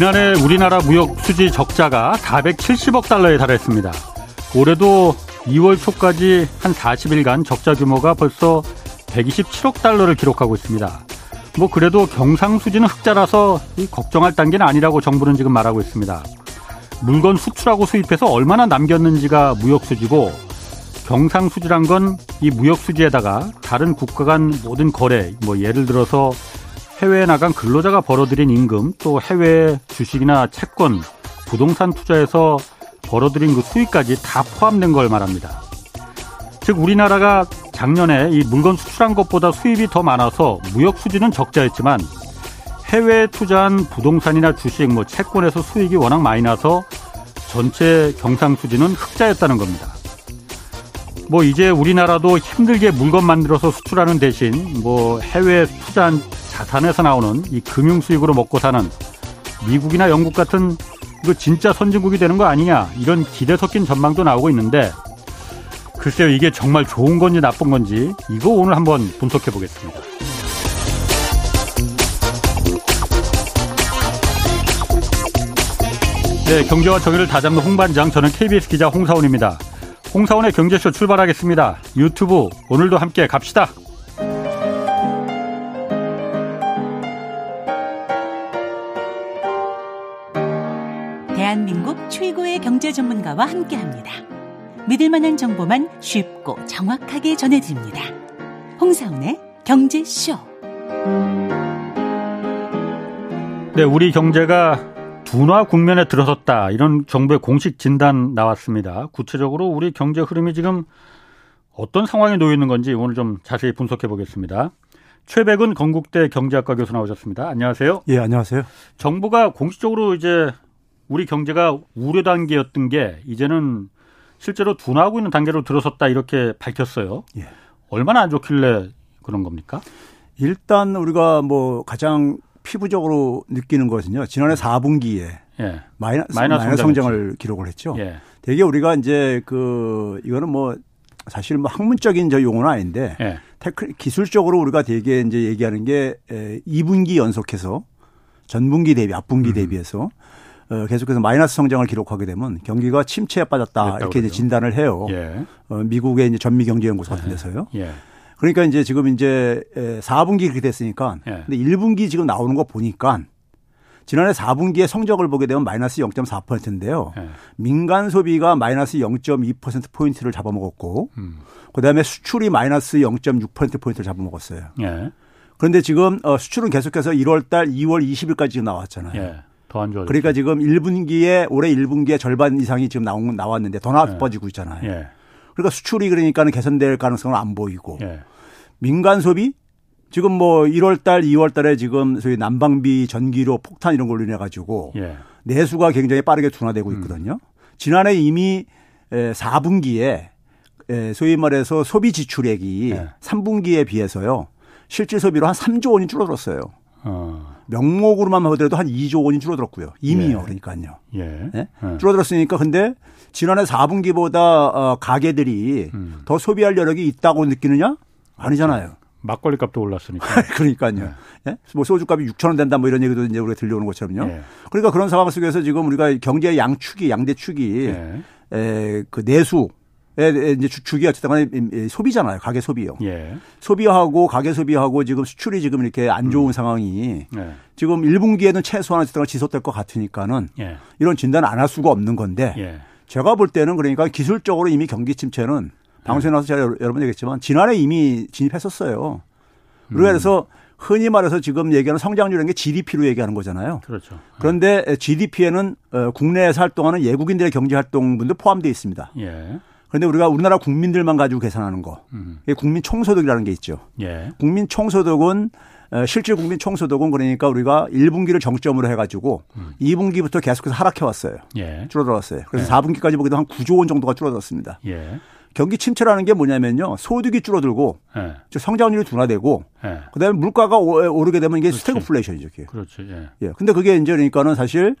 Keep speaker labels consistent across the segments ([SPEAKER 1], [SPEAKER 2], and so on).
[SPEAKER 1] 지난해 우리나라 무역 수지 적자가 470억 달러에 달했습니다. 올해도 2월 초까지 한 40일간 적자 규모가 벌써 127억 달러를 기록하고 있습니다. 뭐 그래도 경상수지는 흑자라서 걱정할 단계는 아니라고 정부는 지금 말하고 있습니다. 물건 수출하고 수입해서 얼마나 남겼는지가 무역수지고 경상수지란 건 이 무역수지에다가 다른 국가 간 모든 거래, 뭐 예를 들어서 해외에 나간 근로자가 벌어들인 임금, 또 해외 주식이나 채권, 부동산 투자에서 벌어들인 그 수익까지 다 포함된 걸 말합니다. 즉 우리나라가 작년에 이 물건 수출한 것보다 수입이 더 많아서 무역 수지는 적자였지만 해외에 투자한 부동산이나 주식, 뭐 채권에서 수익이 워낙 많이 나서 전체 경상 수지는 흑자였다는 겁니다. 뭐 이제 우리나라도 힘들게 물건 만들어서 수출하는 대신 뭐 해외 투자한 자산에서 나오는 이 금융 수익으로 먹고 사는 미국이나 영국 같은 이거 진짜 선진국이 되는 거 아니냐 이런 기대 섞인 전망도 나오고 있는데 글쎄요 이게 정말 좋은 건지 나쁜 건지 이거 오늘 한번 분석해 보겠습니다. 네 경제와 정의를 다잡는 홍반장 저는 KBS 기자 홍사원입니다. 홍사원의 경제쇼 출발하겠습니다. 유튜브 오늘도 함께 갑시다.
[SPEAKER 2] 최고의 경제 전문가와 함께 합니다. 믿을 만한 정보만 쉽고 정확하게 전해드립니다. 홍사원의 경제쇼.
[SPEAKER 1] 네, 우리 경제가 둔화 국면에 들어섰다. 이런 정부의 공식 진단 나왔습니다. 구체적으로 우리 경제 흐름이 지금 어떤 상황에 놓여 있는 건지 오늘 좀 자세히 분석해 보겠습니다. 최백은 건국대 경제학과 교수 나오셨습니다. 안녕하세요.
[SPEAKER 3] 예, 안녕하세요.
[SPEAKER 1] 정부가 공식적으로 이제 우리 경제가 우려 단계였던 게 이제는 실제로 둔화하고 있는 단계로 들어섰다 이렇게 밝혔어요. 예. 얼마나 안 좋길래 그런 겁니까?
[SPEAKER 3] 일단 우리가 뭐 가장 피부적으로 느끼는 것은요. 지난해 4분기에 예. 마이너, 마이너스, 마이너스 성장을 기록을 했죠. 예. 되게 우리가 이제 그 이거는 뭐 사실 뭐 학문적인 저 용어는 아닌데 예. tech 기술적으로 우리가 되게 이제 얘기하는 게 2분기 연속해서 전분기 대비 앞분기 음. 대비해서 어, 계속해서 마이너스 성장을 기록하게 되면 경기가 침체에 빠졌다 이렇게 이제 진단을 해요. 예. 어, 미국의 이제 전미 경제 연구소 같은 데서요. 예. 그러니까 이제 지금 이제 4분기 그렇게 됐으니까 예. 근데 1분기 지금 나오는 거 보니까 지난해 4분기의 성적을 보게 되면 마이너스 0.4%인데요. 예. 민간 소비가 마이너스 0.2% 포인트를 잡아먹었고 음. 그다음에 수출이 마이너스 0.6% 포인트를 잡아먹었어요. 예. 그런데 지금 어, 수출은 계속해서 1월 달 2월 20일까지 지금 나왔잖아요. 예. 더 안 좋아. 그러니까 지금 1분기에 올해 1분기에 절반 이상이 지금 나온 나왔는데 더 나빠지고 예. 있잖아요. 예. 그러니까 수출이 그러니까는 개선될 가능성은 안 보이고 예. 민간 소비 지금 뭐 1월 달, 2월 달에 지금 소위 난방비, 전기료 폭탄 이런 걸로 인해 가지고 예. 내수가 굉장히 빠르게 둔화되고 음. 있거든요. 음. 지난해 이미 4분기에 소위 말해서 소비 지출액이 예. 3분기에 비해서요. 실질 소비로 한 3조 원이 줄어들었어요. 어. 명목으로만 보더라도 한 2조 원이 줄어들었고요. 이미요. 예. 그러니까요. 예. 네? 예. 줄어들었으니까 근데 지난해 4분기보다 어, 가게들이 음. 더 소비할 여력이 있다고 느끼느냐? 아니잖아요.
[SPEAKER 1] 막걸리 값도 올랐으니까.
[SPEAKER 3] 그러니까요. 네. 예? 뭐 소주값이 6천 원 된다 뭐 이런 얘기도 이제 우리가 들려오는 것처럼요. 예. 그러니까 그런 상황 속에서 지금 우리가 경제 양축이 양대축이 예. 에, 그 내수 이제 주기 어쨌든 간에 소비잖아요. 가계 소비요. 예. 소비하고 가계 소비하고 지금 수출이 지금 이렇게 안 좋은 음. 상황이 예. 지금 1분기에는 최소한 어쨌든 지속될 것 같으니까는 예. 이런 진단을 안할 수가 없는 건데 예. 제가 볼 때는 그러니까 기술적으로 이미 경기 침체는 방송에 나와서 제가 여러 번 얘기했지만 지난해 이미 진입했었어요. 우리가 음. 그래서 흔히 말해서 지금 얘기하는 성장률이라는 게 GDP로 얘기하는 거잖아요.
[SPEAKER 1] 그렇죠.
[SPEAKER 3] 그런데 GDP에는 어, 국내에서 활동하는 외국인들의 경제 활동분도 포함되어 있습니다. 예. 그런데 우리가 우리나라 국민들만 가지고 계산하는 거. 음. 국민 총소득이라는 게 있죠. 예. 국민 총소득은 어, 실질 국민 총소득은 그러니까 우리가 1분기를 정점으로 해가지고 음. 2분기부터 계속해서 하락해 왔어요. 예. 줄어들었어요. 그래서 예. 4분기까지 보기도 한 9조 원 정도가 줄어들었습니다. 예. 경기 침체라는 게 뭐냐면요. 소득이 줄어들고 예. 성장률이 둔화되고 예. 그다음에 물가가 오르게 되면 이게 스태그플레이션이죠. 그게.
[SPEAKER 1] 그렇죠. 예.
[SPEAKER 3] 예. 근데 그게 이제 그러니까는 사실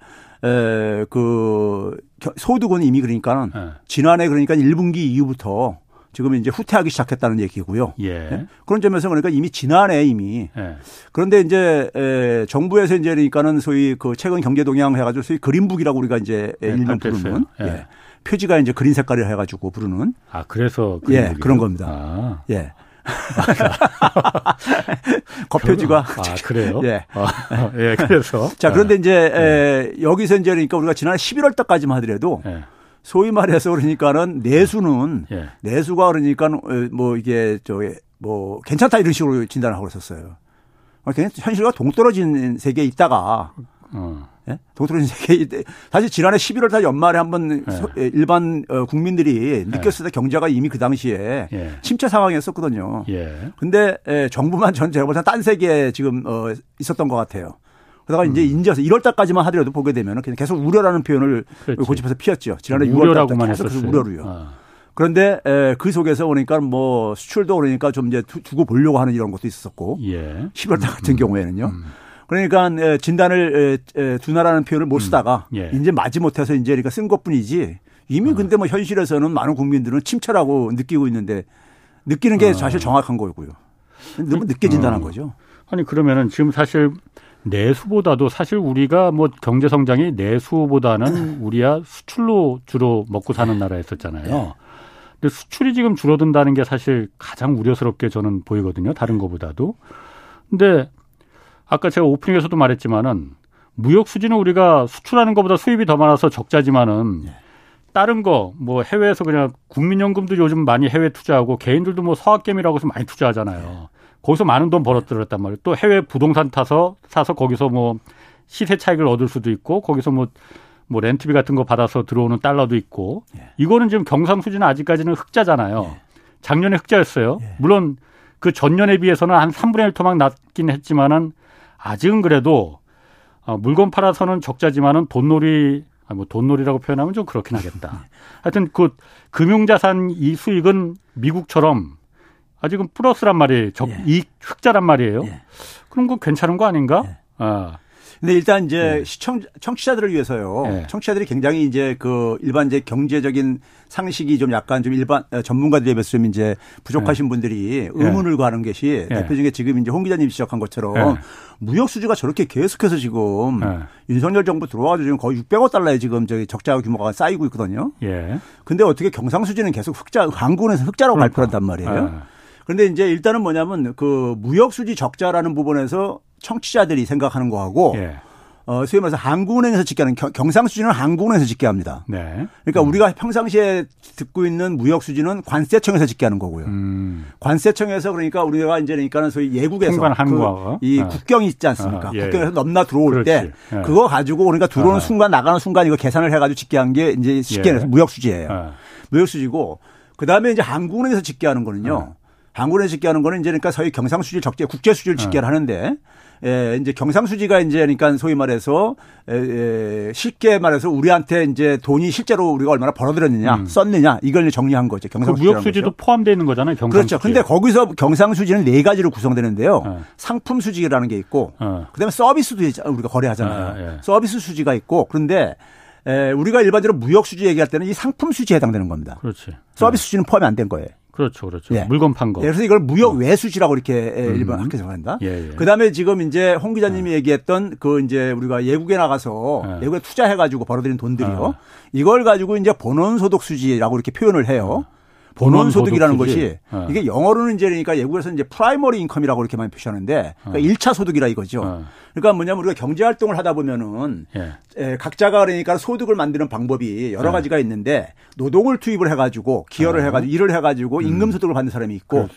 [SPEAKER 3] 에, 그 소득은 이미 그러니까는 예. 지난해 그러니까 1분기 이후부터 지금 이제 후퇴하기 시작했다는 얘기고요. 예. 네? 그런 점에서 그러니까 이미 지난해 이미 예. 그런데 이제 에, 정부에서 이제 그러니까는 소위 그 최근 경제 동향 해가지고 소위 그린북이라고 우리가 이제 네, 일명 부르는 예. 예. 표지가 이제 그린 색깔을 해가지고 부르는
[SPEAKER 1] 아 그래서
[SPEAKER 3] 예 그런 겁니다. 아. 예. 겉표지가
[SPEAKER 1] 아 그래요? 예, 아, 예 그래서
[SPEAKER 3] 자 그런데 이제 에, 여기서 이제 그러니까 우리가 지난해 11월 달까지만 하더라도 예. 소위 말해서 그러니까는 내수는 예. 내수가 그러니까 뭐 이게 저뭐 괜찮다 이런 식으로 진단을 하고 있었어요. 현실과 동떨어진 세계에 있다가 어. 예? 동떨어진 세계에 사실 지난해 11월 달 연말에 한번 예. 일반 어, 국민들이 느꼈을 때 경제가 이미 그 당시에 예. 침체 상황이었었거든요. 예. 근데 정부만 전 제가 볼때는 딴 세계에 지금 어, 있었던 것 같아요. 그러다가 음. 이제 인제서 1월 달까지만 하더라도 보게 되면 계속 우려라는 표현을 그렇지. 고집해서 피웠죠. 지난해 6월 달부터 계속 그 우려로요. 아. 그런데 에, 그 속에서 그러니까 뭐 수출도 그러니까 좀 이제 두고 보려고 하는 이런 것도 있었고 예. 10월 달 같은 음. 경우에는요. 음. 그러니까 진단을 둔하라는 표현을 못 음. 쓰다가 음. 예. 이제 마지 못해서 이제 그러니까 쓴 것뿐이지 이미 어. 근데 뭐 현실에서는 많은 국민들은 침체라고 느끼고 있는데 느끼는 게 어. 사실 정확한 거고요. 너무 늦게 진단한 어. 거죠.
[SPEAKER 1] 아니 그러면은 지금 사실 내수보다도 사실 우리가 뭐 경제 성장이 내수보다는 우리야 수출로 주로 먹고 사는 나라였었잖아요. 네. 근데 수출이 지금 줄어든다는 게 사실 가장 우려스럽게 저는 보이거든요. 다른 것보다도. 근데 아까 제가 오프닝에서도 말했지만은 무역 수지는 우리가 수출하는 것보다 수입이 더 많아서 적자지만은 네. 다른 거 뭐 해외에서 그냥 국민연금도 요즘 많이 해외 투자하고 개인들도 뭐 서학개미라고 해서 많이 투자하잖아요. 네. 거기서 많은 돈 벌어들였단 말이에요. 또 해외 부동산 타서 사서 거기서 뭐 시세 차익을 얻을 수도 있고 거기서 뭐, 뭐 렌트비 같은 거 받아서 들어오는 달러도 있고 예. 이거는 지금 경상수지는 아직까지는 흑자잖아요. 예. 작년에 흑자였어요. 예. 물론 그 전년에 비해서는 한 3분의 1 토막 낮긴 했지만은 아직은 그래도 어, 물건 팔아서는 적자지만은 돈놀이 아, 뭐 돈놀이라고 표현하면 좀 그렇긴 하겠다. 하여튼 그 금융자산 이 수익은 미국처럼 아직은 플러스란 말이에요. 적, 예. 이익 흑자란 말이에요. 예. 그런 거 괜찮은 거 아닌가? 예. 아.
[SPEAKER 3] 근데 일단 이제 예. 시청 청취자들을 위해서요. 예. 청취자들이 굉장히 이제 그 일반 이제 경제적인 상식이 좀 약간 좀 일반 어, 전문가들에 비해서 좀 이제 부족하신 예. 분들이 의문을 가는 것이 대표적인 지금 이제 홍 기자님이 지적한 것처럼 무역 수지가 저렇게 계속해서 지금 윤석열 정부 들어와가지고 지금 거의 600억 달러에 지금 저기 적자 규모가 쌓이고 있거든요. 예. 근데 어떻게 경상 수지는 계속 흑자 한국에서 흑자라고 그러니까. 발표한단 말이에요. 그런데 이제 일단은 뭐냐면 그 무역 수지 적자라는 부분에서 청취자들이 생각하는 거하고 예. 어, 소위 말해서 한국은행에서 집계 하는 경상 수지는 한국은행에서 집계합니다. 네. 그러니까 음. 우리가 평상시에 듣고 있는 무역 수지는 관세청에서 집계하는 거고요. 음. 관세청에서 그러니까 우리가 이제 그러니까는 소위 예국에서 그이 어. 국경이 있지 않습니까? 어, 예. 국경에서 넘나 들어올 그렇지. 때 예. 그거 가지고 그러니까 들어오는 어. 순간 나가는 순간 이거 계산을 해가지고 집계한 게 이제 쉽게 예. 무역 수지예요. 어. 무역 수지고 그 다음에 이제 한국은행에서 집계하는 거는요. 어. 한국에 집계하는 거는 이제 그러니까 소위 경상 수지 적재 국제 수지를 집계를 어. 하는데 예, 이제 경상수지가 이제 그러니까 소위 말해서 에, 에, 쉽게 말해서 우리한테 이제 돈이 실제로 우리가 얼마나 벌어들였느냐, 음. 썼느냐 이걸 정리한 거죠.
[SPEAKER 1] 경상수지. 그 무역수지도 포함되어 있는 거잖아요. 경상수지.
[SPEAKER 3] 그렇죠. 근데 거기서 경상수지는 네 가지로 구성되는데요. 어. 상품 수지라는 게 있고, 어. 그다음에 서비스도 우리가 거래하잖아요. 아, 예. 서비스 수지가 있고, 그런데 에, 우리가 일반적으로 무역 수지 얘기할 때는 이 상품 수지에 해당되는 겁니다.
[SPEAKER 1] 그렇지.
[SPEAKER 3] 서비스 수지는 포함이 안 된 거예요.
[SPEAKER 1] 그렇죠, 그렇죠. 예. 물건 판 거.
[SPEAKER 3] 예, 그래서 이걸 무역 음. 외 수지라고 이렇게 음. 일반 학교에서 말한다. 예, 예. 그다음에 지금 이제 홍 기자님이 예. 얘기했던 그 이제 우리가 외국에 나가서 예. 외국에 투자해가지고 벌어들인 돈들이요. 이걸 가지고 이제 본원 소득 수지라고 이렇게 표현을 해요. 본원 소득이라는 것이 어. 이게 영어로는 이제 그러니까 외국에서 이제 primary income이라고 이렇게 많이 표시하는데 그러니까 어. 1차 소득이라 이거죠. 어. 그러니까 뭐냐면 우리가 경제 활동을 하다 보면은 예. 에, 각자가 그러니까 소득을 만드는 방법이 여러 예. 가지가 있는데 노동을 투입을 해 가지고 기여를 어. 해가지고 일을 해 가지고 음. 임금 소득을 받는 사람이 있고,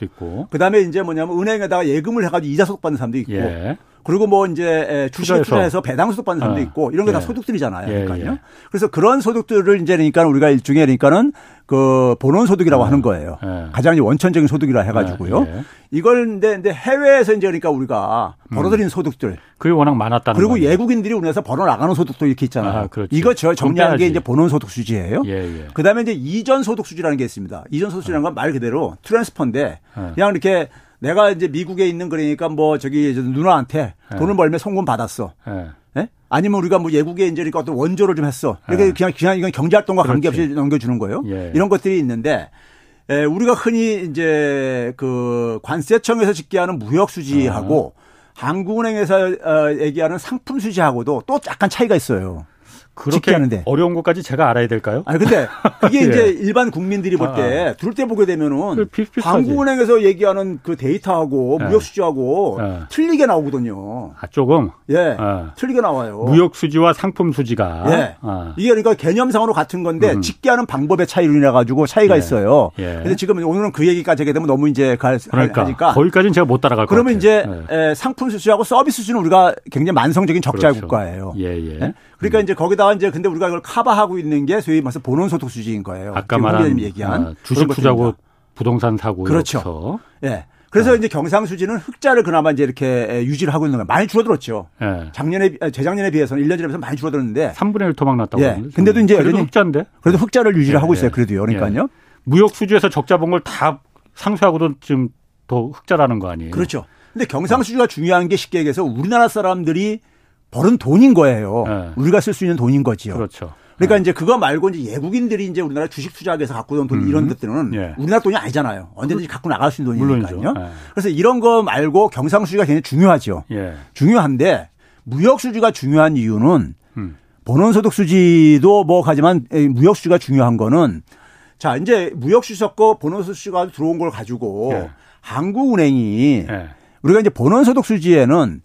[SPEAKER 3] 그다음에 이제 뭐냐면 은행에다가 예금을 해 가지고 이자 소득 받는 사람도 있고 예. 그리고 뭐 이제 주식에 투자해서 배당 소득 받는 사람도 어. 있고 이런 게다 예. 소득들이잖아요. 예, 그러니까요. 예. 그래서 그런 소득들을 이제 그러니까 우리가 일종의 그러니까는 그 본원 소득이라고 어. 하는 거예요. 예. 가장 원천적인 소득이라 해가지고요. 예, 예. 이걸 근데, 근데 해외에서 이제 그러니까 우리가 음. 벌어들인 음. 소득들
[SPEAKER 1] 그게 워낙 많았다는
[SPEAKER 3] 그리고 거예요. 외국인들이 우리나라에서 벌어 나가는 소득도 이렇게 있잖아요. 아, 그렇죠. 이거 저 정리한 게 이제 본원 소득 수지예요. 그다음에 이제 이전 소득 수지라는 게 있습니다. 이전 소득 수지라는 건 말 그대로 트랜스퍼인데 그냥 이렇게 내가 이제 미국에 있는 그러니까 뭐 저기 누나한테 네. 돈을 벌면 송금 받았어. 네. 네? 아니면 우리가 뭐 예국에 이제 그러니까 어떤 원조를 좀 했어. 이렇게 네. 그냥 그냥 이건 경제 활동과 관계없이 넘겨주는 거예요. 예. 이런 것들이 있는데 에, 우리가 흔히 이제 그 관세청에서 집계하는 무역 수지하고 아. 한국은행에서 어, 얘기하는 상품 수지하고도 또 약간 차이가 있어요.
[SPEAKER 1] 그렇게 하는데. 어려운 것까지 제가 알아야 될까요?
[SPEAKER 3] 아니 근데 그게 예. 이제 일반 국민들이 볼때 아. 둘때 보게 되면은 한국은행에서 얘기하는 그 데이터하고 예. 무역 수지하고 예. 틀리게 나오거든요.
[SPEAKER 1] 아 조금
[SPEAKER 3] 예 아. 틀리게 나와요.
[SPEAKER 1] 무역 수지와 상품 수지가
[SPEAKER 3] 예 아. 이게 그러니까 개념상으로 같은 건데 음. 집계하는 방법의 차이로 인해 가지고 차이가 예. 있어요. 예. 근데 지금 오늘은 그 얘기까지 하게 되면 너무 이제 가, 그러니까 하니까
[SPEAKER 1] 거기까지는 제가 못 따라갈 것
[SPEAKER 3] 같아요. 그러면 이제 예. 상품 수지하고 서비스 수지는 우리가 굉장히 만성적인 적자 그렇죠. 국가예요. 예 예. 예? 그러니까 음. 이제 거기다 가 이제 근데 우리가 이걸 커버하고 있는 게 소위 말해서 본원 소득 수지인 거예요.
[SPEAKER 1] 아까 말한 얘기한 아, 주식 투자고 부동산 사고
[SPEAKER 3] 그렇죠. 예. 네. 그래서 네. 이제 경상수지는 흑자를 그나마 이제 이렇게 유지를 하고 있는 거예요. 많이 줄어들었죠. 네. 작년에 재작년에 비해서는 1년 전에 비해서 많이 줄어들었는데
[SPEAKER 1] 3분의 1 토막 났다고
[SPEAKER 3] 예. 근데도 이제
[SPEAKER 1] 그래도 흑자인데.
[SPEAKER 3] 그래도 흑자를 유지를 예. 하고 있어요. 그래도요. 그러니까요.
[SPEAKER 1] 무역 수지에서 적자 본 걸 다 상쇄하고도 지금 더 흑자라는 거 아니에요?
[SPEAKER 3] 그렇죠. 근데 경상수지가 중요한 게 쉽게 얘기해서 우리나라 사람들이 벌은 돈인 거예요. 네. 우리가 쓸 수 있는 돈인 거지요.
[SPEAKER 1] 그렇죠.
[SPEAKER 3] 그러니까 네. 이제 그거 말고 이제 예국인들이 이제 우리나라 주식 투자하기 위해서 갖고 온 돈, 음. 이런 것들은 예. 우리나라 돈이 아니잖아요. 언제든지 갖고 나갈 수 있는 돈이니까요. 예. 그래서 이런 거 말고 경상수지가 굉장히 중요하죠. 예. 중요한데 무역수지가 중요한 이유는 음. 본원소득 수지도 뭐 하지만 무역수지가 중요한 거는 자, 이제 무역수지 섞고 본원소득 수지가 들어온 걸 가지고 예. 한국은행이 예. 우리가 이제 본원소득 수지에는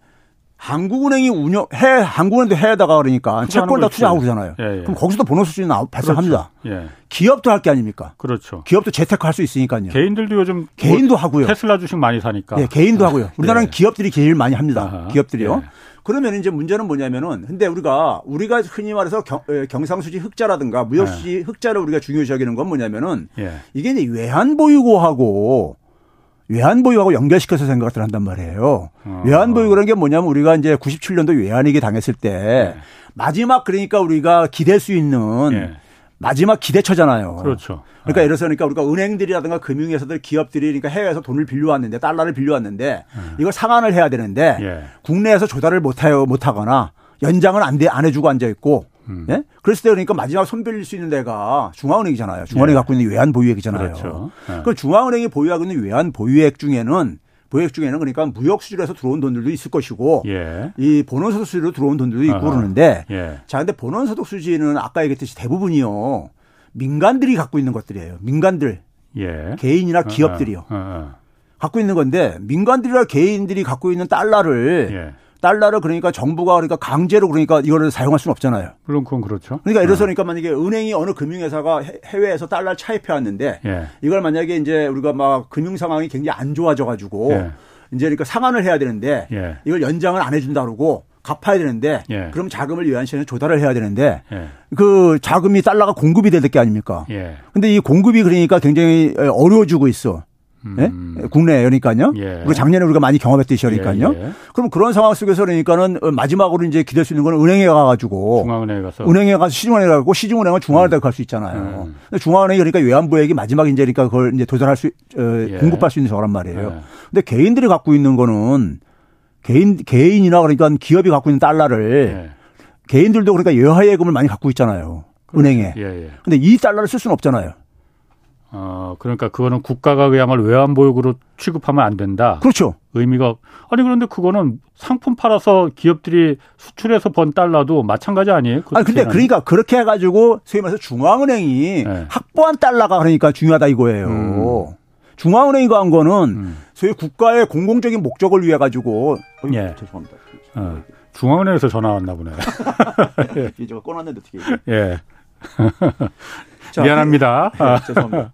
[SPEAKER 3] 한국은행이 운영 해 한국은행도 해에다가 그러니까 채권을 다 투자하고 그러잖아요. 예, 예. 그럼 거기서도 보너스 나 발생합니다. 그렇죠. 예. 기업도 할 게 아닙니까?
[SPEAKER 1] 그렇죠.
[SPEAKER 3] 기업도 재테크 할 수 있으니까요.
[SPEAKER 1] 개인들도 요즘
[SPEAKER 3] 개인도 뭐 하고요.
[SPEAKER 1] 테슬라 주식 많이 사니까.
[SPEAKER 3] 예, 개인도 아, 하고요. 우리나라는 예. 기업들이 제일 많이 합니다. 아하. 기업들이요. 예. 그러면 이제 문제는 뭐냐면은 근데 우리가 우리가 흔히 말해서 경, 상수지 흑자라든가 무역수지 예. 흑자를 우리가 중요시 여기는 건 뭐냐면은 이게 이제 외환 보유고하고 외환보유하고 연결시켜서 생각을 한단 말이에요. 어. 외환보유 그런 게 뭐냐면 우리가 이제 97년도 외환위기 당했을 때 네. 마지막 그러니까 우리가 기댈 수 있는 네. 마지막 기대처잖아요.
[SPEAKER 1] 그렇죠.
[SPEAKER 3] 그러니까 예를 들어서 그러니까 우리가 은행들이라든가 금융회사들 기업들이 그러니까 해외에서 돈을 빌려왔는데 달러를 빌려왔는데 음. 이걸 상환을 해야 되는데 예. 국내에서 조달을 못해요 못하거나 연장은 안, 돼, 안 해주고 앉아 있고 음. 예? 그랬을 때 그러니까 마지막 손 빌릴 수 있는 데가 중앙은행이잖아요. 중앙은행이 예. 갖고 있는 외환 보유액이잖아요. 그렇죠. 예. 그 중앙은행이 보유하고 있는 외환 보유액 중에는 보유액 중에는 그러니까 무역 수지로해서 들어온 돈들도 있을 것이고 예. 이 본원 소득 수지로 들어온 돈들도 있고 아하. 그러는데 예. 자 근데 본원 소득 수지는 아까 얘기했듯이 대부분이요 민간들이 갖고 있는 것들이에요. 민간들 예. 개인이나 기업들이요. 아하. 갖고 있는 건데 민간들이나 개인들이 갖고 있는 달러를 예. 달러를 그러니까 정부가 그러니까 강제로 그러니까 이거를 사용할 수는 없잖아요.
[SPEAKER 1] 물론 그건 그렇죠.
[SPEAKER 3] 그러니까 예를 들어서 네. 그러니까 만약에 은행이 어느 금융회사가 해외에서 달러를 차입해 왔는데 예. 이걸 만약에 이제 우리가 막 금융 상황이 굉장히 안 좋아져 가지고 예. 이제 그러니까 상환을 해야 되는데 예. 이걸 연장을 안 해준다 그러고 갚아야 되는데 예. 그럼 자금을 시간에 조달을 해야 되는데 예. 그 자금이 달러가 공급이 될 게 아닙니까? 예. 근데 이 공급이 그러니까 굉장히 어려워지고 있어. 예? 음. 예? 국내에 그러니까요. 예. 우리 작년에 우리가 많이 경험했듯이 그러니까요. 예, 예. 그럼 그런 상황 속에서 그러니까는 마지막으로 이제 기댈 수 있는 건 은행에 가가지고
[SPEAKER 1] 중앙은행에 가서
[SPEAKER 3] 은행에 가서 시중은행에 가고 시중은행은 중앙은행에 음. 갈수 있잖아요. 음. 중앙은행이 그러니까 외환부액이 마지막 이제 그러니까 그걸 이제 도달할 수 어, 예. 공급할 수 있는 저란 말이에요. 예. 근데 개인들이 갖고 있는 거는 개인 개인이나 그러니까 기업이 갖고 있는 달러를 개인들도 그러니까 여하예금을 많이 갖고 있잖아요. 은행에. 예, 근데 이 달러를 쓸 수는 없잖아요.
[SPEAKER 1] 어, 그러니까 그거는 국가가 그야말로 외환보육으로 취급하면 안 된다.
[SPEAKER 3] 그렇죠.
[SPEAKER 1] 의미가 아니 그런데 그거는 상품 팔아서 기업들이 수출해서 번 달러도 마찬가지 아니에요?
[SPEAKER 3] 아니 근데 그러니까 그렇게 해가지고 소위 말해서 중앙은행이 네. 확보한 달러가 그러니까 중요하다 이거예요. 음. 중앙은행이 간 거는 음. 소위 국가의 공공적인 목적을 위해 가지고
[SPEAKER 1] 예. 죄송합니다. 어. 중앙은행에서 전화 왔나 보네.
[SPEAKER 3] 예. 이제 꺼놨는데 어떻게?
[SPEAKER 1] 예. 미안합니다.
[SPEAKER 3] 네, 죄송합니다.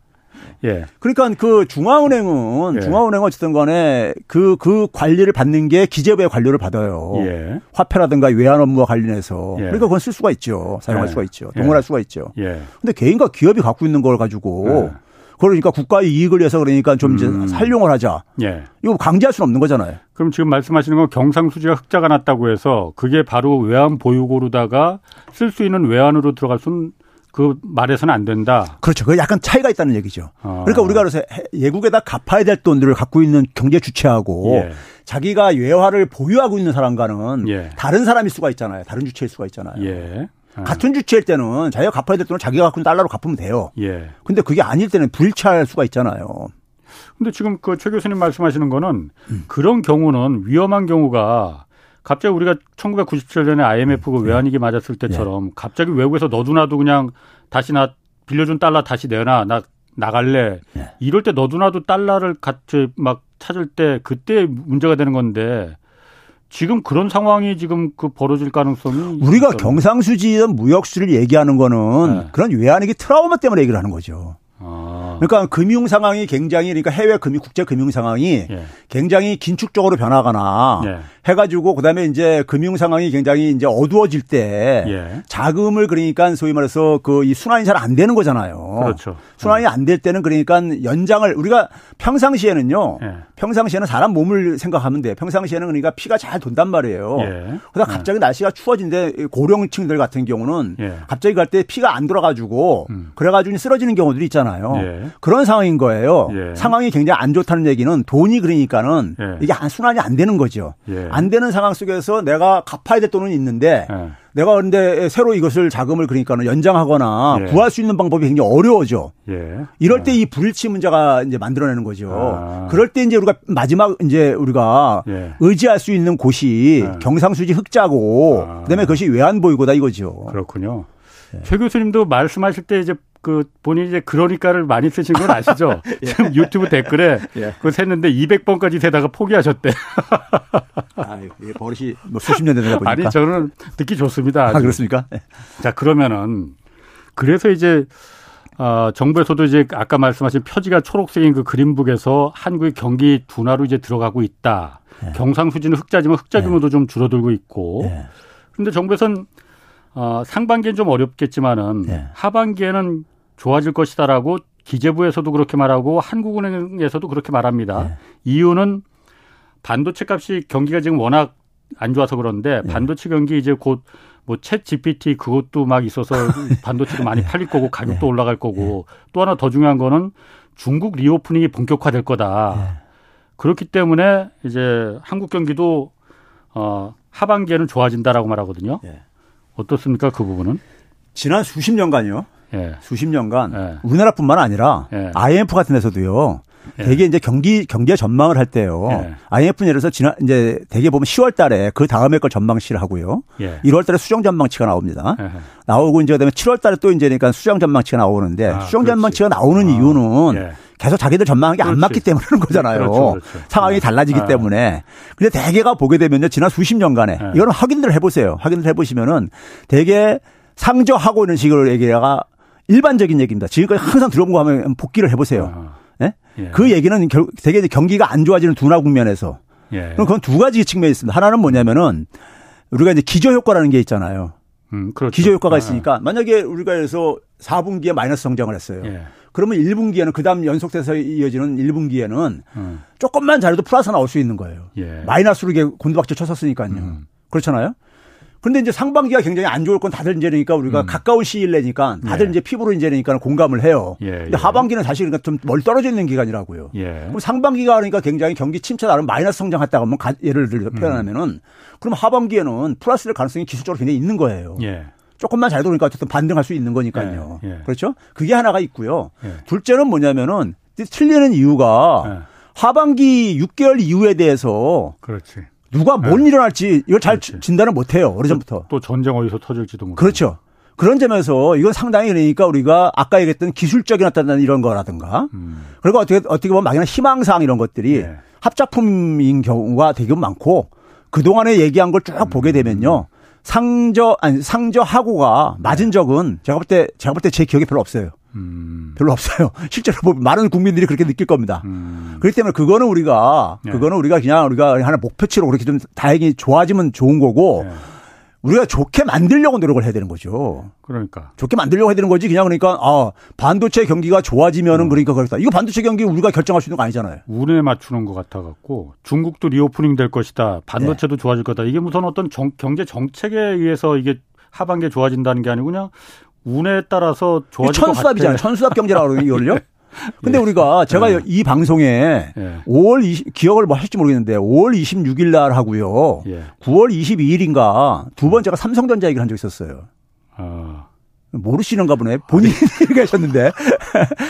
[SPEAKER 3] 예. 그러니까 그 중앙은행은 예. 중앙은행은 어쨌든 간에 그, 그 관리를 받는 게 기재부의 관료를 받아요. 예. 화폐라든가 외환 업무와 관련해서. 예. 그러니까 그건 쓸 수가 있죠. 사용할 예. 수가 있죠. 동원할 수가 있죠. 예. 근데 개인과 기업이 갖고 있는 걸 가지고 그러니까 국가의 이익을 위해서 그러니까 좀 이제 음. 활용을 하자. 예. 이거 강제할 수는 없는 거잖아요.
[SPEAKER 1] 그럼 지금 말씀하시는 건 경상수지가 흑자가 났다고 해서 그게 바로 외환 보유고로다가 쓸 수 있는 외환으로 들어갈 수는 그 말에서는 안 된다.
[SPEAKER 3] 그렇죠. 그 약간 차이가 있다는 얘기죠. 어. 그러니까 우리가 그래서 예국에다 갚아야 될 돈들을 갖고 있는 경제 주체하고 예. 자기가 외화를 보유하고 있는 사람과는 예. 다른 사람일 수가 있잖아요. 다른 주체일 수가 있잖아요. 예. 예. 같은 주체일 때는 자기가 갚아야 될 돈을 자기가 갖고 있는 달러로 갚으면 돼요. 예. 근데 그게 아닐 때는 불일치할 수가 있잖아요.
[SPEAKER 1] 근데 지금 그 최 교수님 말씀하시는 거는 음. 그런 경우는 위험한 경우가 갑자기 우리가 1997년에 IMF 그 외환위기 맞았을 때처럼 예. 갑자기 외국에서 너도나도 그냥 다시 나 빌려준 달러 다시 내놔 나 나갈래 예. 이럴 때 너도나도 달러를 같이 막 찾을 때 그때 문제가 되는 건데 지금 그런 상황이 지금 그 벌어질 가능성이
[SPEAKER 3] 우리가 경상수지든 무역수를 얘기하는 거는 네. 그런 외환위기 트라우마 때문에 얘기를 하는 거죠. 아. 그러니까 금융 상황이 굉장히 그러니까 해외 금융 국제 금융 상황이 예. 굉장히 긴축적으로 변하거나 예. 해가지고 그다음에 이제 금융 상황이 굉장히 이제 어두워질 때 예. 자금을 그러니까 소위 말해서 그 이 순환이 잘 안 되는 거잖아요.
[SPEAKER 1] 그렇죠.
[SPEAKER 3] 순환이 안 될 때는 그러니까 연장을 우리가 평상시에는요. 예. 평상시에는 사람 몸을 생각하면 돼. 평상시에는 그러니까 피가 잘 돈단 말이에요. 예. 그러다 갑자기 날씨가 추워진데 고령층들 같은 경우는 예. 갑자기 갈 때 피가 안 돌아가지고 음. 그래가지고 쓰러지는 경우들이 있잖아요. 예. 그런 상황인 거예요. 예. 상황이 굉장히 안 좋다는 얘기는 돈이 그러니까는 이게 순환이 안 되는 거죠. 안 되는 상황 속에서 내가 갚아야 될 돈은 있는데 네. 내가 그런데 새로 이것을 자금을 그러니까는 연장하거나 예. 구할 수 있는 방법이 굉장히 어려워져. 예. 이럴 때이 불일치 문제가 이제 만들어내는 거죠. 아. 그럴 때 이제 우리가 마지막 이제 우리가 예. 의지할 수 있는 곳이 예. 경상수지 흑자고 아. 그다음에 그것이 외환보유고다 이거죠.
[SPEAKER 1] 그렇군요. 예. 최 교수님도 말씀하실 때 이제 그 본인이 이제 그러니까를 많이 쓰신 건 아시죠? 예. 지금 유튜브 댓글에 예. 그거 샜는데 200번까지 세다가 포기하셨대.
[SPEAKER 3] 아, 이 버릇이 뭐 수십 년 되다 보니까.
[SPEAKER 1] 아니 저는 듣기 좋습니다.
[SPEAKER 3] 아주. 아 그렇습니까? 네.
[SPEAKER 1] 자 그러면은 그래서 이제 어, 정부에서도 이제 아까 말씀하신 표지가 초록색인 그 그린북에서 한국의 경기 둔화로 이제 들어가고 있다. 네. 경상수지는 흑자지만 흑자 규모도 네. 좀 줄어들고 있고. 그런데 정부에서는 어, 상반기엔 좀 어렵겠지만은 하반기에는 좋아질 것이다라고 기재부에서도 그렇게 말하고 한국은행에서도 그렇게 말합니다. 네. 이유는 반도체 값이 경기가 지금 워낙 안 좋아서 그런데 네. 반도체 경기 이제 곧 뭐챗 GPT 그것도 막 있어서 반도체도 많이 네. 팔릴 거고 가격도 네. 올라갈 거고 네. 또 하나 더 중요한 거는 중국 리오프닝이 본격화될 거다. 네. 그렇기 때문에 이제 한국 경기도 어 하반기에는 좋아진다라고 말하거든요. 어떻습니까 그 부분은?
[SPEAKER 3] 지난 수십 년간요. 예. 수십 년간 예. 우리나라뿐만 아니라 예. IMF 같은 데서도요. 예. 대개 이제 경기 경제 전망을 할 때요. 예. IMF는 예를 들어서 지난 이제 대개 보면 10월 달에 그 다음에 걸 전망치를 하고요. 예. 1월 달에 수정 전망치가 나옵니다. 예. 나오고 이제 그다음에 7월 달에 또 이제 그러니까 수정 전망치가 나오는데 아, 수정 전망치가 나오는 아, 이유는 예. 계속 자기들 전망한 게 안 맞기 때문에 그런 거잖아요. 그렇죠, 그렇죠. 상황이 네. 달라지기 네. 때문에. 근데 대개가 보게 되면요. 지난 수십 년간에 네. 이거는 확인을 해보세요. 확인을 해보시면은 대개 상저하고 있는 식으로 얘기가 일반적인 얘기입니다. 지금까지 항상 들어본 거 하면 복귀를 해보세요. 예? 예. 그 얘기는 결, 되게 경기가 안 좋아지는 둔화 국면에서. 예. 그럼 그건 두 가지 측면이 있습니다. 하나는 뭐냐면은 우리가 이제 기저 효과라는 게 있잖아요. 음, 그렇죠. 기저 효과가 아. 있으니까 만약에 우리가 해서 4분기에 마이너스 성장을 했어요. 예. 그러면 1분기에는 그다음 연속돼서 이어지는 1분기에는 음. 조금만 잘해도 플러스 나올 수 있는 거예요. 예. 마이너스로 이게 곤두박질 쳤었으니까요. 음. 그렇잖아요. 그런데 이제 상반기가 굉장히 안 좋을 건 다들 이제 그러니까 우리가 음. 가까운 시일 내니까 다들 예. 이제 피부로 이제 그러니까 공감을 해요. 예, 근데 예. 하반기는 사실 그러니까 좀 멀 떨어져 있는 기간이라고요. 예. 그럼 상반기가 그러니까 굉장히 경기 침체 나름 마이너스 성장했다고 하면 예를 들어 음. 표현하면은 음. 그럼 하반기에는 플러스 될 가능성이 기술적으로 굉장히 있는 거예요. 예. 조금만 잘 돌으니까 어쨌든 반등할 수 있는 거니까요. 예, 예. 그렇죠? 그게 하나가 있고요. 예. 둘째는 뭐냐면은 틀리는 이유가 하반기 6개월 이후에 대해서 그렇지. 누가 뭘 네. 일어날지 이걸 잘 그렇지. 진단을 못 해요. 오래전부터.
[SPEAKER 1] 또 전쟁 어디서 터질지도 모르고.
[SPEAKER 3] 그렇죠. 그런 점에서 이건 상당히 그러니까 우리가 아까 얘기했던 기술적인 어떤 이런 거라든가 음. 그리고 어떻게 어떻게 보면 막연한 희망사항 이런 것들이 네. 합작품인 경우가 되게 많고 그동안에 얘기한 걸쭉 음. 보게 되면요. 상저 아니 상저하고가 맞은 네. 적은 제가 볼 때 제가 볼 때 제 기억에 별로 없어요. 음. 별로 없어요. 실제로 뭐 많은 국민들이 그렇게 느낄 겁니다. 음. 그렇기 때문에 그거는 우리가 네. 그거는 우리가 그냥 우리가 하나 목표치로 그렇게 좀 다행히 좋아지면 좋은 거고 네. 우리가 좋게 만들려고 노력을 해야 되는 거죠.
[SPEAKER 1] 그러니까.
[SPEAKER 3] 좋게 만들려고 해야 되는 거지. 그냥 그러니까, 아, 반도체 경기가 좋아지면은 음. 그러니까 그렇다. 이거 반도체 경기 우리가 결정할 수 있는 거 아니잖아요.
[SPEAKER 1] 운에 맞추는 것 같아 갖고 중국도 reopening 될 것이다. 반도체도 네. 좋아질 거다. 이게 무슨 어떤 정, 경제 정책에 의해서 이게 하반기에 좋아진다는 게 아니고 그냥 운에 따라서 좋아질.
[SPEAKER 3] 천수답이잖아요. 천수답 경제라고 그러는 이걸요. 근데 예. 우리가 제가 예. 이 방송에 예. 5월 20, 기억을 뭐 할지 모르겠는데 5월 26일 날 하고요. 예. 9월 22일인가 두 번 제가 삼성전자 얘기를 한 적 있었어요. 아. 모르시는가 보네. 본인이 예. 얘기하셨는데.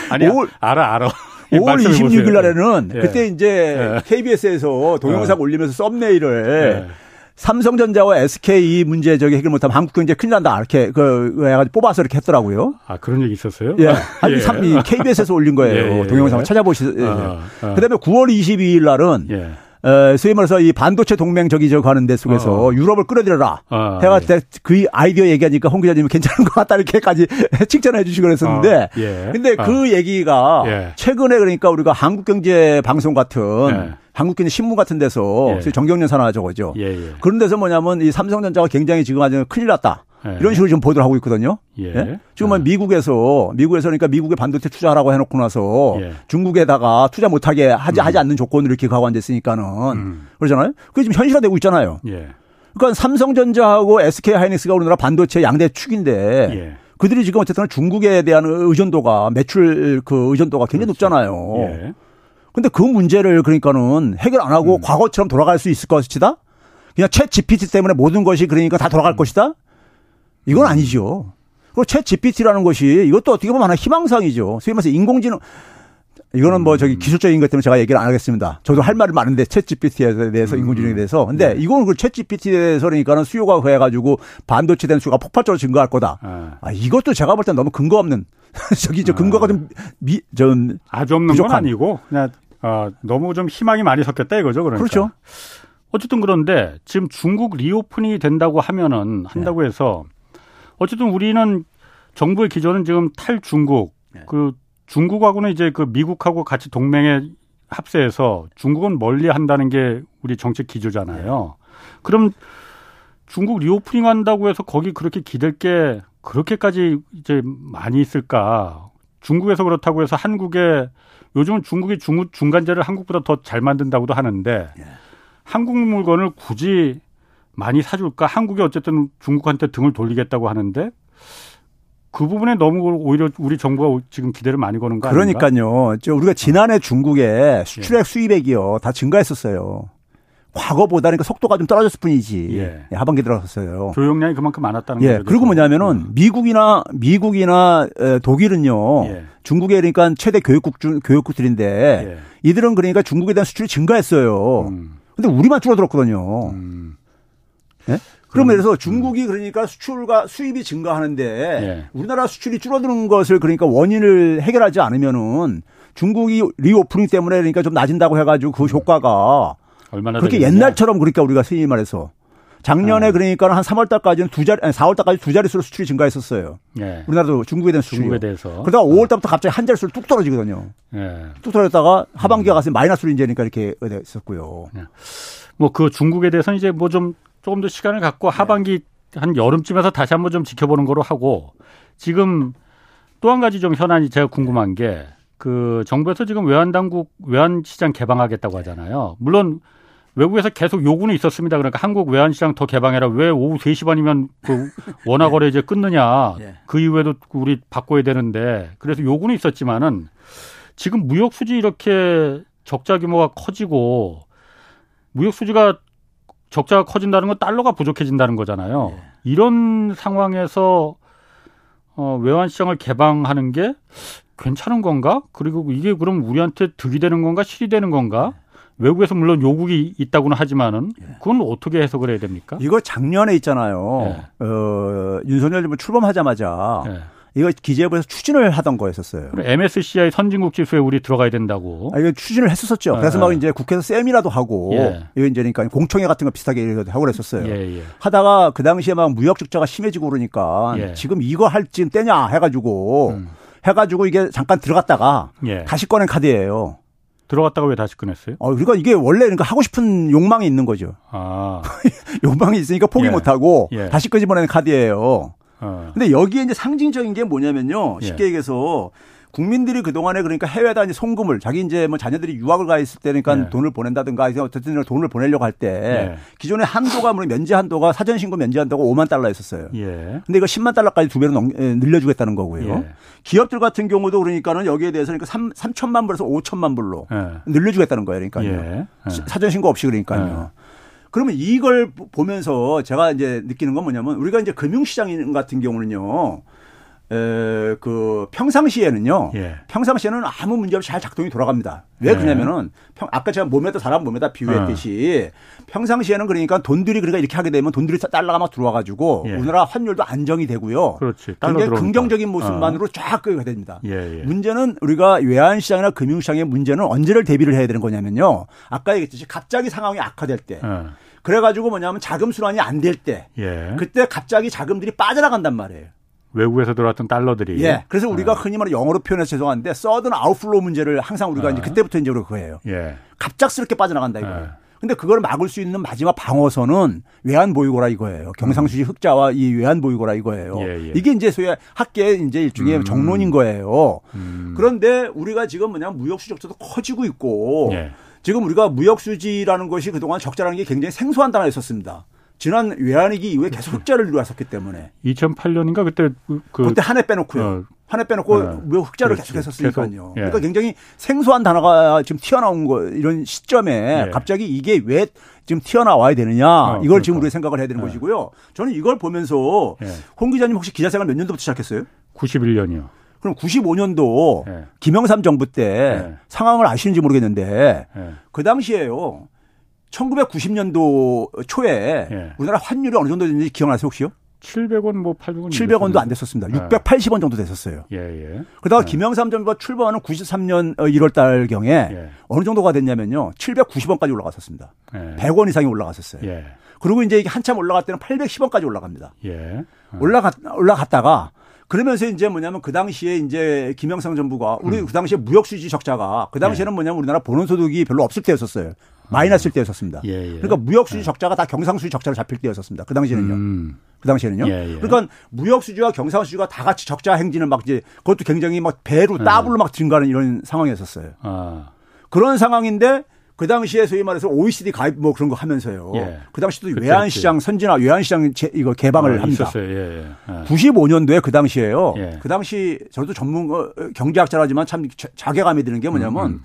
[SPEAKER 1] 아니, 5월, 알아, 알아.
[SPEAKER 3] 5월 26일 날에는 예. 그때 이제 예. KBS에서 동영상 어. 올리면서 썸네일을 예. 삼성전자와 SK 문제 저기 해결 못하면 한국 경제 큰일 난다. 이렇게 그 해가지고 뽑아서 이렇게 했더라고요.
[SPEAKER 1] 아 그런 얘기 있었어요?
[SPEAKER 3] 예. 아니 예. 3, KBS에서 올린 거예요. 예, 예. 동영상 을 찾아보시. 예. 어, 어. 그다음에 9월 22일 날은 예. 에, 소위 말해서 이 반도체 동맹 저기 저 가는 데 속에서 어. 유럽을 끌어들여라. 어, 해가 예. 그 아이디어 얘기하니까 홍 기자님이 괜찮은 것 같다 이렇게까지 칭찬해 주시고 그랬었는데. 어, 예. 근데 그 어. 얘기가 예. 최근에 그러니까 우리가 한국경제 방송 같은 예. 한국경제 신문 같은 데서 예. 정경련 산하 저거죠. 예, 예. 그런 데서 뭐냐면 이 삼성전자가 굉장히 지금 아주 큰일 났다. 예. 이런 식으로 지금 보도를 하고 있거든요. 예. 예? 지금은 예. 미국에서 미국에서 그러니까 미국에 반도체 투자하라고 해놓고 나서 예. 중국에다가 투자 못하게 하지 음. 하지 않는 조건으로 이렇게 가고 앉았으니까는 음. 그러잖아요. 그게 지금 현실화되고 있잖아요. 예. 그러니까 삼성전자하고 SK 하이닉스가 우리나라 반도체 양대 축인데 예. 그들이 지금 어쨌든 중국에 대한 의존도가 매출 그 의존도가 굉장히 그렇죠. 높잖아요. 예. 근데 그 문제를 그러니까는 해결 안 하고 음. 과거처럼 돌아갈 수 있을 것이다? 그냥 채 GPT 때문에 모든 것이 그러니까 다 돌아갈 음. 것이다? 이건 아니죠. 그리고 챗 GPT라는 것이 이것도 어떻게 보면 하나 희망상이죠. 소위 말해서 인공지능 이거는 뭐 저기 음. 기술적인 것 때문에 제가 얘기를 안 하겠습니다. 저도 할 말이 많은데 챗 GPT에 대해서 음. 인공지능에 대해서. 근데 네. 이거는 그챗 GPT에 대해서 그러니까는 수요가 해가지고 반도체 된 수가 폭발적으로 증가할 거다. 네. 아, 이것도 제가 볼 땐 너무 근거 없는 저기 저 근거가 좀 미, 좀
[SPEAKER 1] 아주 없는 부족한. 건 아니고 그냥 어, 너무 좀 희망이 많이 섞였다 이거죠. 그러니까.
[SPEAKER 3] 그렇죠.
[SPEAKER 1] 어쨌든 그런데 지금 중국 reopen이 된다고 하면은 한다고 네. 해서 어쨌든 우리는 정부의 기조는 지금 탈중국 네. 그 중국하고는 이제 그 미국하고 같이 동맹에 합세해서 중국은 멀리 한다는 게 우리 정책 기조잖아요. 네. 그럼 중국 reopening 한다고 해서 거기 그렇게 기댈 게 그렇게까지 이제 많이 있을까? 중국에서 그렇다고 해서 한국에 요즘은 중국이 중, 중간재를 한국보다 더 잘 만든다고도 하는데 네. 한국 물건을 굳이 많이 사줄까? 한국이 어쨌든 중국한테 등을 돌리겠다고 하는데 그 부분에 너무 오히려 우리 정부가 지금 기대를 많이 거는 거
[SPEAKER 3] 아닌가? 그러니까요. 저 우리가 지난해 중국에 수출액 예. 수입액이요 다 증가했었어요. 과거보다는 그 속도가 좀 떨어졌을 뿐이지. 예. 예 하반기 들어갔어요.
[SPEAKER 1] 조용량이 그만큼 많았다는
[SPEAKER 3] 예. 거죠. 그리고 뭐냐면은 음. 미국이나 미국이나 독일은요. 예. 중국에 그러니까 최대 교역국 중 교역국들인데 예. 이들은 그러니까 중국에 대한 수출이 증가했어요. 음. 근데 우리만 줄어들었거든요. 음. 예? 그러면 그래서 중국이 그러니까 수출과 수입이 증가하는데 예. 우리나라 수출이 줄어드는 것을 그러니까 원인을 해결하지 않으면은 중국이 reopening 때문에 그러니까 좀 나아진다고 해가지고 그 효과가 얼마나 그렇게 되겠냐? 옛날처럼 그러니까 우리가 소위 말해서 작년에 아. 그러니까 한 3월 달까지는 두 자리 아니 4월 달까지 두 자릿수로 수출이 증가했었어요. 예. 우리나라도 중국에 대한 수출이. 중국에 대해서. 그러다가 5월 달부터 갑자기 한 자릿수로 뚝 떨어지거든요. 예. 뚝 떨어졌다가 하반기가 가서 마이너스로 이제니까 이렇게 됐었고요. 예.
[SPEAKER 1] 뭐그 중국에 대해서는 이제 뭐 좀 조금 더 시간을 갖고 네. 하반기 한 여름쯤에서 다시 한번 좀 지켜보는 거로 하고 지금 또 한 가지 좀 현안이 제가 궁금한 게 그 정부에서 지금 외환 당국 외환 시장 개방하겠다고 하잖아요. 물론 외국에서 계속 요구는 있었습니다. 그러니까 한국 외환 시장 더 개방해라. 왜 오후 3시 반이면 그 원화 거래 이제 끊느냐. 네. 그 이후에도 우리 바꿔야 되는데 그래서 요구는 있었지만은 지금 무역 수지 이렇게 적자 규모가 커지고 무역 수지가 적자가 커진다는 건 달러가 부족해진다는 거잖아요. 네. 이런 상황에서 어, 외환 시장을 개방하는 게 괜찮은 건가? 그리고 이게 그럼 우리한테 득이 되는 건가? 실이 되는 건가? 네. 외국에서 물론 요구이 있다고는 하지만은 예. 그건 어떻게 해석을 해야 됩니까?
[SPEAKER 3] 이거 작년에 있잖아요. 네. 어, 윤석열 정부 출범하자마자 네. 이거 기재부에서 추진을 하던 거였었어요.
[SPEAKER 1] MSCI 선진국 지수에 우리 들어가야 된다고.
[SPEAKER 3] 아, 이거 추진을 했었었죠. 아, 그래서 막 아. 이제 국회에서 세미나도 하고, 예. 이거 이제 그러니까 공청회 같은 거 비슷하게 하고 그랬었어요. 예, 예. 하다가 그 당시에 막 무역 적자가 심해지고 그러니까 예. 지금 이거 할 지금 때냐 해가지고 음. 해가지고 이게 잠깐 들어갔다가 예. 다시 꺼낸 카드예요.
[SPEAKER 1] 들어갔다가 왜 다시 꺼냈어요?
[SPEAKER 3] 어, 그러니까 이게 원래 그러니까 하고 싶은 욕망이 있는 거죠. 아. 욕망이 있으니까 포기 예. 못하고 다시 끄집어내는 카드예요. 어. 근데 여기에 이제 상징적인 게 뭐냐면요. 쉽게 예. 얘기해서 국민들이 그동안에 그러니까 해외다 이제 송금을 자기 이제 뭐 자녀들이 유학을 가 있을 때니까 네. 돈을 보낸다든가 어쨌든 돈을 보내려고 할때 네. 기존에 한도가 뭐 면제 한도가 사전 신고 면제 한도가 5만 달러였었어요. 예. 근데 이거 10만 달러까지 두 배로 넘, 늘려주겠다는 거고요. 예. 기업들 같은 경우도 그러니까는 여기에 대해서 그러니까 3, 3천만 불에서 5천만 불로 예. 늘려주겠다는 거예요. 그러니까요. 예. 예. 사전 신고 없이 그러니까요. 예. 그러면 이걸 보면서 제가 이제 느끼는 건 뭐냐면 우리가 이제 금융시장 같은 경우는요. 에, 그 평상시에는요. 예. 평상시에는 아무 문제 없이 잘 작동이 돌아갑니다. 왜 예. 그러냐면은 평, 아까 제가 몸에다 사람 몸에다 비유했듯이 어. 평상시에는 그러니까 돈들이 그러니까 이렇게 하게 되면 돈들이 달러가 막 들어와 가지고 예. 우리나라 환율도 안정이 되고요.
[SPEAKER 1] 그렇지.
[SPEAKER 3] 굉장히 긍정적인 모습만으로 어. 쫙 끄게 됩니다. 예, 예. 문제는 우리가 외환 시장이나 금융 시장의 문제는 언제를 대비를 해야 되는 거냐면요. 아까 얘기했듯이 갑자기 상황이 악화될 때 어. 그래가지고 뭐냐면 자금 순환이 안 될 때, 예. 그때 갑자기 자금들이 빠져나간단 말이에요.
[SPEAKER 1] 외국에서 들어왔던 달러들이.
[SPEAKER 3] 예. 그래서 우리가 네. 흔히 말하는 영어로 표현해서 죄송한데 sudden outflow 문제를 항상 우리가 네. 이제 그때부터 이제 그거예요. 예. 갑작스럽게 빠져나간다 이거예요. 네. 근데 그걸 막을 수 있는 마지막 방어선은 외환 보유고라 이거예요. 경상수지 음. 흑자와 이 외환 보유고라 이거예요. 예, 예. 이게 이제 소위 학계 이제 일종의 음. 정론인 거예요. 음. 그런데 우리가 지금 뭐냐면 무역수지 적자도 커지고 있고 예. 지금 우리가 무역 수지라는 것이 그동안 적자라는 게 굉장히 생소한 단어가 있었습니다. 지난 외환위기 이후에 계속. 흑자를 이루었었기 때문에
[SPEAKER 1] 2008년인가 그때
[SPEAKER 3] 그 그때 한 해 빼놓고요. 어. 한해 빼놓고 네. 왜 흑자를 계속 했었으니까요. 계속, 예. 그러니까 굉장히 생소한 단어가 지금 튀어나온 거 이런 시점에 예. 갑자기 이게 왜 지금 튀어나와야 되느냐 어, 이걸 그러니까. 지금 우리가 생각을 해야 되는 예. 것이고요. 저는 이걸 보면서 예. 홍 기자님 혹시 기자생활 몇 년도부터 시작했어요?
[SPEAKER 1] 91년이요.
[SPEAKER 3] 그럼 95년도 예. 김영삼 정부 때 예. 상황을 아시는지 모르겠는데 그 당시에요. 1990년도 초에 예. 우리나라 환율이 어느 정도 됐는지 기억나세요 혹시요?
[SPEAKER 1] 700원 뭐 800원
[SPEAKER 3] 700원도 안 됐었습니다. 680원 정도 됐었어요. 예, 예. 그러다가 예. 김영삼 정부가 출범하는 93년 1월 달 경에 예. 어느 정도가 됐냐면요. 790원까지 올라갔었습니다. 예. 100원 이상이 올라갔었어요. 예. 그리고 이제 이게 한참 올라갈 때는 810원까지 올라갑니다. 예. 올라갔 올라갔다가 그러면서 이제 뭐냐면 그 당시에 이제 김영삼 정부가 우리 음. 그 당시에 무역 수지 적자가 그 당시에는 예. 뭐냐면 우리나라 본원 소득이 별로 없을 때였었어요. 마이너스일 때였었습니다. 예, 예. 그러니까 무역 수지 예. 적자가 다 경상 수지 적자로 잡힐 때였었습니다. 그 당시에는요. 음. 그 당시에는요. 예, 예. 그러니까 무역 수지와 경상 수지가 다 같이 적자 행진을 막 이제 그것도 굉장히 막 배로 예. 따블로 막 증가하는 이런 상황이었었어요. 아. 그런 상황인데 그 당시에 소위 말해서 OECD 가입 뭐 그런 거 하면서요. 예. 그 당시도 외환 시장 선진화, 외환 시장 이거 개방을 아, 합니다. 예, 예. 95년도에 그 당시에요. 예. 그 당시 저도 전문 가 경제학자라지만 참 자괴감이 드는 게 뭐냐면 음, 음.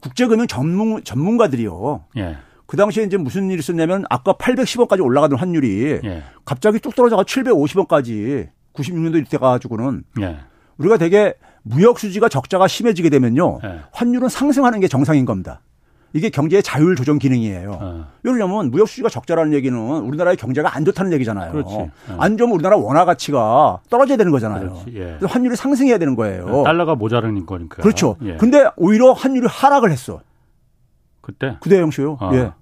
[SPEAKER 3] 국제금융 전문 전문가들이요. 예. 그 당시에 이제 무슨 일이 있었냐면 아까 810원까지 올라가던 환율이 예. 갑자기 뚝 떨어져가 750원까지 96년도 이때 가지고는 예. 우리가 되게 무역 수지가 적자가 심해지게 되면요. 예. 환율은 상승하는 게 정상인 겁니다. 이게 경제의 자율 조정 기능이에요. 어. 왜냐하면 무역 수지가 적자라는 얘기는 우리나라의 경제가 안 좋다는 얘기잖아요. 어. 안 좋으면 우리나라 원화 가치가 떨어져야 되는 거잖아요. 예. 환율이 상승해야 되는 거예요. 네,
[SPEAKER 1] 달러가 모자라는 거니까.
[SPEAKER 3] 그렇죠. 예. 근데 오히려 환율이 하락을 했어.
[SPEAKER 1] 그때?
[SPEAKER 3] 그때 형씨요. 아. 예.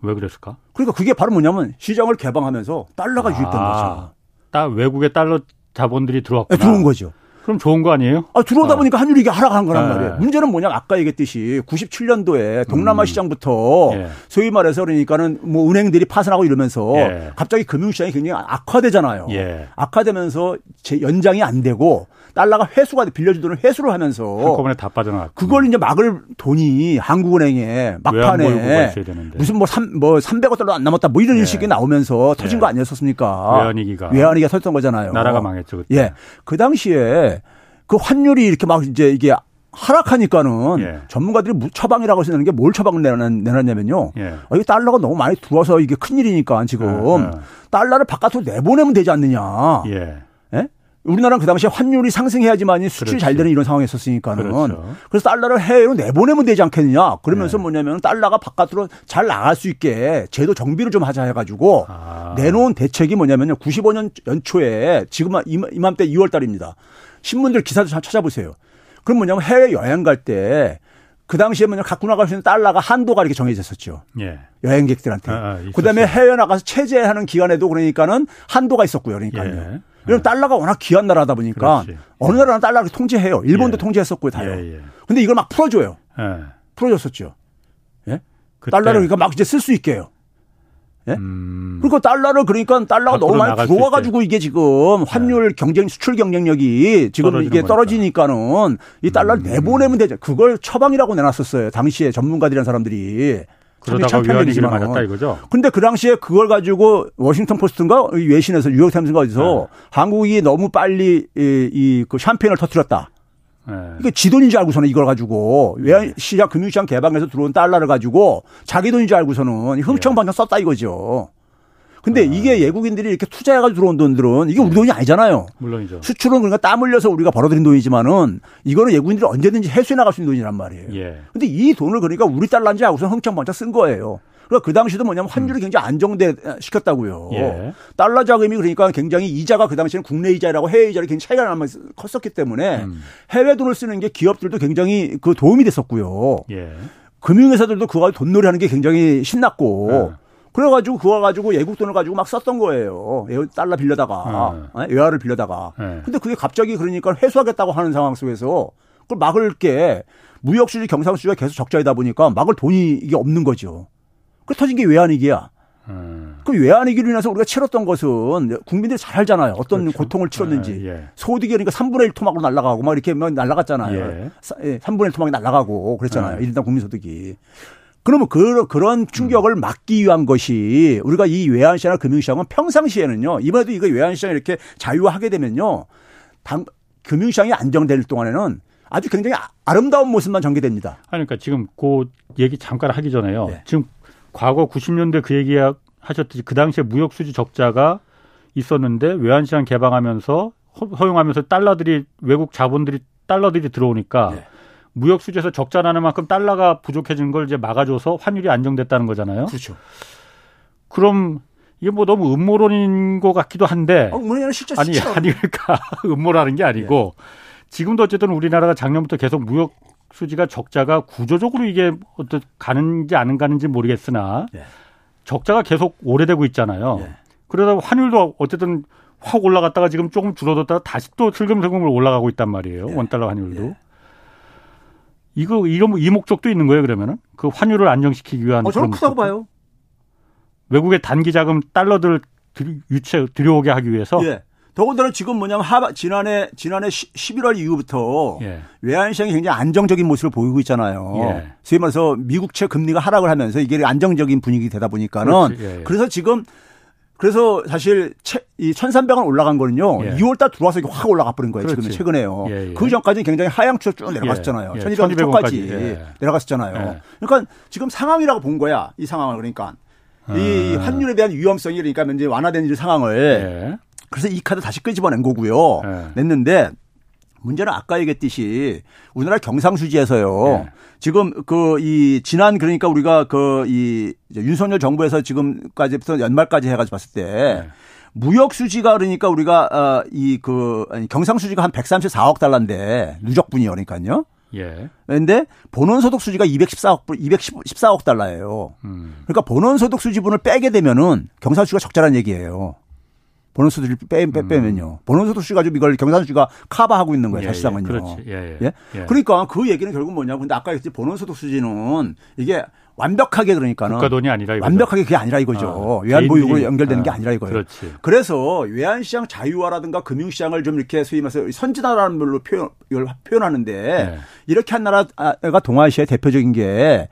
[SPEAKER 1] 왜 그랬을까?
[SPEAKER 3] 그러니까 그게 바로 뭐냐면 시장을 개방하면서 달러가 아. 유입된 거죠.
[SPEAKER 1] 딱 외국의 달러 자본들이 들어왔구나.
[SPEAKER 3] 네, 들어온 거죠.
[SPEAKER 1] 그럼 좋은 거 아니에요?
[SPEAKER 3] 아, 들어오다 어. 보니까 환율이 이게 하락한 거란 네. 말이에요. 문제는 뭐냐면 아까 얘기했듯이 97년도에 동남아 음. 시장부터 예. 소위 말해서 그러니까는 뭐 은행들이 파산하고 이러면서 예. 갑자기 금융시장이 굉장히 악화되잖아요. 예. 악화되면서 제 연장이 안 되고 달러가 회수가 빌려준 돈을 회수를 하면서
[SPEAKER 1] 한꺼번에 다 빠져나갔.
[SPEAKER 3] 그걸 이제 막을 돈이 한국은행에 막판에 무슨 뭐 3, 뭐 300억 달러 안 남았다 뭐 이런 예. 식이 나오면서 터진 예. 거 아니었었습니까?
[SPEAKER 1] 외환위기가.
[SPEAKER 3] 외환위기가 터졌던 거잖아요.
[SPEAKER 1] 나라가 망했죠. 그때.
[SPEAKER 3] 예. 그 당시에 그 환율이 이렇게 막 이제 이게 하락하니까는 예. 전문가들이 처방이라고 하시는 게 뭘 처방을 내놨냐면요. 예. 아, 이 달러가 너무 많이 들어와서 이게 큰일이니까 지금 예. 예. 달러를 바깥으로 내보내면 되지 않느냐. 예. 예? 우리나라는 그 당시에 환율이 상승해야지만 수출이 잘 되는 이런 상황이었으니까는 그렇죠. 그래서 달러를 해외로 내보내면 되지 않겠느냐 그러면서 네. 뭐냐면 달러가 바깥으로 잘 나갈 수 있게 제도 정비를 좀 하자 해가지고 아. 내놓은 대책이 뭐냐면요 95년 연초에 지금 이맘때 2월 달입니다 신문들 기사도 잘 찾아보세요 그럼 뭐냐면 해외 여행 갈 때 그 당시에 뭐냐 갖고 나갈 수 있는 달러가 한도가 이렇게 정해졌었죠. 예. 여행객들한테. 아, 아, 그다음에 해외 나가서 체제하는 기간에도 그러니까는 한도가 있었고요. 그러니까요. 예. 왜냐면 달러가 워낙 귀한 나라다 보니까 그렇지. 어느 나라는 달러를 통제해요. 일본도 예. 통제했었고요, 다요. 예, 예. 근데 이걸 막 풀어줘요. 예. 풀어줬었죠. 예? 달러를 그러니까 막 이제 쓸 수 있게요. 예? 음. 그러니까 달러를 그러니까 달러가 너무 많이 들어와 가지고 이게 지금 환율 네. 경쟁 수출 경쟁력이 지금 이게 떨어지니까는 이 달러를 음. 내보내면 되죠. 그걸 처방이라고 내놨었어요. 당시에 전문가들이란 사람들이.
[SPEAKER 1] 그러다가 위안위기를 맞았다 이거죠.
[SPEAKER 3] 근데 그 당시에 그걸 가지고 워싱턴 포스트인가 외신에서 뉴욕 타임스인가 어디서 네. 한국이 너무 빨리 이그 샴페인을 터뜨렸다. 네. 이게 지 돈인 줄 알고서는 이걸 가지고 외환 네. 시장 금융시장 개방해서 들어온 달러를 가지고 자기 돈인 줄 알고서는 흥청방청 썼다 이거죠. 근데 아. 이게 외국인들이 이렇게 투자해가지고 들어온 돈들은 이게 우리 네. 돈이 아니잖아요.
[SPEAKER 1] 물론이죠.
[SPEAKER 3] 수출은 그러니까 땀 흘려서 우리가 벌어들인 돈이지만은 이거는 외국인들이 언제든지 해수해 나갈 수 있는 돈이란 말이에요. 예. 근데 이 돈을 그러니까 우리 달러인지 하고서 흥청망청 쓴 거예요. 그러니까 그 당시도 뭐냐면 환율이 음. 굉장히 안정돼 시켰다고요. 예. 달러 자금이 그러니까 굉장히 이자가 그 당시에는 국내 이자라고 해외 이자를 굉장히 차이가 나면 컸었기 때문에 음. 해외 돈을 쓰는 게 기업들도 굉장히 그 도움이 됐었고요. 예. 금융회사들도 그거 가지고 돈놀이 하는 게 굉장히 신났고. 예. 그래가지고 그거 가지고 외국 돈을 가지고 막 썼던 거예요. 달러 빌려다가 네. 외화를 빌려다가. 네. 근데 그게 갑자기 그러니까 회수하겠다고 하는 상황 속에서 그걸 막을 게 무역 수지 경상 수지가 계속 적자이다 보니까 막을 돈이 이게 없는 거죠. 그 터진 게 외환 위기야. 음. 그 외환 위기로 인해서 우리가 치렀던 것은 국민들이 잘 알잖아요. 어떤 그렇죠. 고통을 치렀는지. 예, 예. 소득이 그러니까 3분의 1 토막으로 날아가고 막 이렇게 막 날아갔잖아요. 예. 3분의 예, 1 토막이 날아가고 그랬잖아요. 예. 일단 국민소득이. 그러면 그, 그런 충격을 막기 위한 것이 우리가 이 외환시장이나 금융시장은 평상시에는요. 이번에도 이거 외환시장 이렇게 자유화하게 되면요. 당, 금융시장이 안정될 동안에는 아주 굉장히 아름다운 모습만 전개됩니다.
[SPEAKER 1] 그러니까 지금 그 얘기 잠깐 하기 전에요. 네. 지금 과거 90년대 그 얘기 하셨듯이 그 당시에 무역 수지 적자가 있었는데 외환시장 개방하면서 허용하면서 달러들이 외국 자본들이 달러들이 들어오니까 네. 무역 수지에서 적자 나는 만큼 달러가 부족해진 걸 이제 막아줘서 환율이 안정됐다는 거잖아요.
[SPEAKER 3] 그렇죠.
[SPEAKER 1] 그럼 이게 뭐 너무 음모론인 것 같기도 한데.
[SPEAKER 3] 어, 음모론이 실제
[SPEAKER 1] 아니 아니 그러니까 음모라는 게 아니고 네. 지금도 어쨌든 우리나라가 작년부터 계속 무역 수지가 적자가 구조적으로 이게 어떤 가는지 안 가는지 모르겠으나 예. 적자가 계속 오래되고 있잖아요. 예. 그러다 환율도 어쨌든 확 올라갔다가 지금 조금 줄어들다가 다시 또 슬금슬금 올라가고 있단 말이에요. 예. 원달러 환율도. 예. 이거 이런 이 목적도 있는 거예요, 그러면은? 그 환율을 안정시키기 위한
[SPEAKER 3] 어, 저는 크다고 봐요.
[SPEAKER 1] 외국의 단기 자금 달러들 유치 들여오게 하기 위해서
[SPEAKER 3] 예. 더군다나 지금 뭐냐면 하, 지난해 지난해 11월 이후부터 예. 외환 시장이 굉장히 안정적인 모습을 보이고 있잖아요. 예. 소위 말해서 미국채 금리가 하락을 하면서 이게 안정적인 분위기 되다 보니까는 예, 예. 그래서 지금 그래서 사실 채, 이 1,300원 올라간 거는요. 예. 2월 달 들어와서 이게 확 올라가 버린 거예요. 지금 최근에요. 예, 예. 그 전까지는 굉장히 하향추로 쭉 내려갔었잖아요. 예. 1,200원까지 예. 내려갔었잖아요. 그러니까 지금 상황이라고 본 거야. 이 상황을 그러니까. 이 아. 환율에 대한 위험성이 그러니까 이제 완화된 상황을 그래서 이 카드 다시 끄집어낸 거고요. 네. 냈는데 문제는 아까 얘기했듯이 우리나라 경상수지에서요. 네. 지금 그 이 지난 그러니까 우리가 그 이 윤석열 정부에서 지금까지부터 연말까지 해가지고 봤을 때 네. 무역 수지가 그러니까 우리가 어 이그 경상 수지가 한 134억 달러인데 누적분이 그러니까요. 예. 그런데 본원 소득 수지가 214억 214억 달러예요. 음. 그러니까 본원 소득 수지분을 빼게 되면은 경상 수지가 적자란 얘기예요. 보너스들을 빼, 빼, 음. 빼면요. 보너스도 씨가 지금 이걸 경상수지가 카바하고 있는 거예요, 예, 사실상은요. 예, 그렇지. 예, 예. 예? 예? 그러니까 그 얘기는 결국 뭐냐. 근데 아까 얘기했지 보너스 도 수지는 이게 완벽하게 그러니까는
[SPEAKER 1] 국가 돈이 아니라 이거죠.
[SPEAKER 3] 완벽하게 그게 아니라 이거죠. 어, 외환보유고로 연결되는 어, 게 아니라 이거예요. 그렇지. 그래서 외환시장 자유화라든가 금융시장을 좀 이렇게 소위 말해서 선진화라는 걸로 표현, 표현하는데 네. 이렇게 한 나라가 동아시아의 대표적인 게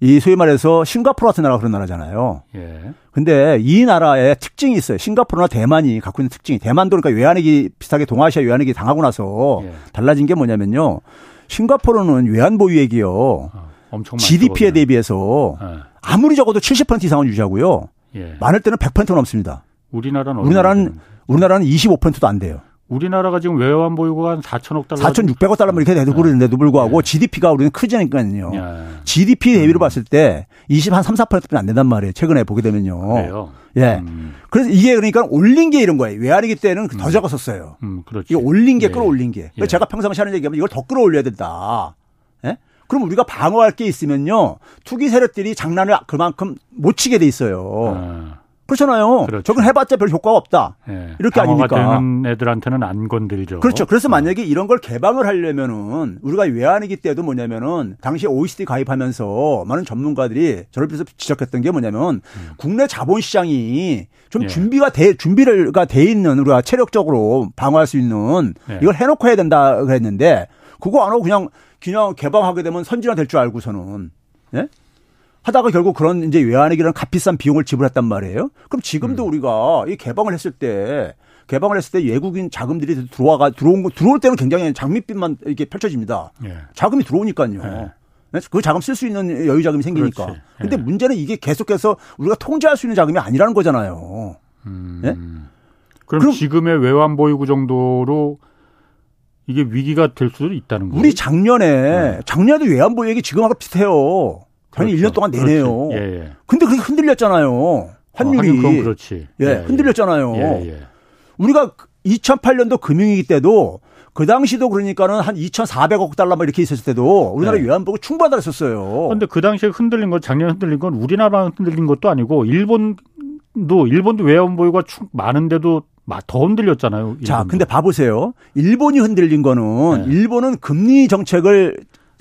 [SPEAKER 3] 이 소위 말해서 싱가포르 같은 나라가 그런 나라잖아요. 예. 근데 이 나라의 특징이 있어요. 싱가포르나 대만이 갖고 있는 특징이 대만도 그러니까 외환위기 비슷하게 동아시아 외환위기 당하고 나서 예. 달라진 게 뭐냐면요. 싱가포르는 외환 보유액이요. 어, 엄청 GDP에 대비해서 예. 아무리 적어도 70% 이상은 유지하고요. 예. 많을 때는 100% 넘습니다.
[SPEAKER 1] 우리나라는
[SPEAKER 3] 우리나라는 우리나라는 25%도 안 돼요.
[SPEAKER 1] 우리나라가 지금 외환 보유고가 한 4천억 달러.
[SPEAKER 3] 4,600억 달러면 이렇게 되고 그러는데도 불구하고 네. GDP가 우리는 크지니까요. 네. GDP 대비로 음. 봤을 때 20, 한 3, 4%뿐이 안 된단 말이에요. 최근에 보게 되면요.
[SPEAKER 1] 그래요?
[SPEAKER 3] 예. 음. 그래서 이게 그러니까 올린 게 이런 거예요. 외환위기 때는 더 음. 적었었어요. 음, 그렇지. 이게 올린 게 예. 끌어올린 게. 예. 제가 평상시 하는 얘기하면 이걸 더 끌어올려야 된다. 예? 그럼 우리가 방어할 게 있으면요. 투기 세력들이 장난을 그만큼 못 치게 돼 있어요. 아. 그렇잖아요. 그렇죠. 저건 해봤자 별 효과가 없다. 네. 이렇게 아닙니까?
[SPEAKER 1] 되는 애들한테는 안 건들죠.
[SPEAKER 3] 그렇죠. 그래서 네. 만약에 이런 걸 개방을 하려면은 우리가 외환위기 때도 뭐냐면은 당시 OECD 가입하면서 많은 전문가들이 저를 비해서 지적했던 게 뭐냐면 음. 국내 자본시장이 좀 네. 준비가 돼 준비가 돼 있는 우리가 체력적으로 방어할 수 있는 네. 이걸 해놓고 해야 된다 그랬는데 그거 안 하고 그냥 그냥 개방하게 되면 선진화 될 줄 알고서는 예? 하다가 결국 그런 이제 외환위기라는 값비싼 비용을 지불했단 말이에요. 그럼 지금도 음. 우리가 이 개방을 했을 때 개방을 했을 때 외국인 자금들이 들어와가 들어온 거 들어올 때는 굉장히 장밋빛만 이렇게 펼쳐집니다. 예. 자금이 들어오니까요. 예. 네? 그 자금 쓸 수 있는 여유 자금이 생기니까. 그렇지. 예. 근데 문제는 이게 계속해서 우리가 통제할 수 있는 자금이 아니라는 거잖아요.
[SPEAKER 1] 음. 예? 그럼, 그럼, 지금의 외환 보유고 정도로 이게 위기가 될 수도 있다는 거예요.
[SPEAKER 3] 우리 작년에 네. 작년에도 외환 보유액이 지금하고 비슷해요. 그렇죠. 1년 동안 내내요. 예, 예. 근데 그게 흔들렸잖아요. 환율이. 어,
[SPEAKER 1] 그렇지.
[SPEAKER 3] 예, 예, 예. 흔들렸잖아요. 예, 우리가 2008년도 금융위기 때도 그 당시도 그러니까는 한 2,400억 달러 막 이렇게 있었을 때도 우리나라 네. 외환보고 충분하다 했었어요.
[SPEAKER 1] 그런데 그 당시에 흔들린 건 작년 흔들린 건 우리나라만 흔들린 것도 아니고 일본도 일본도 외환 보유가 많은데도 더 흔들렸잖아요. 일본도.
[SPEAKER 3] 자, 근데 봐보세요. 일본이 흔들린 거는 네. 일본은 금리 정책을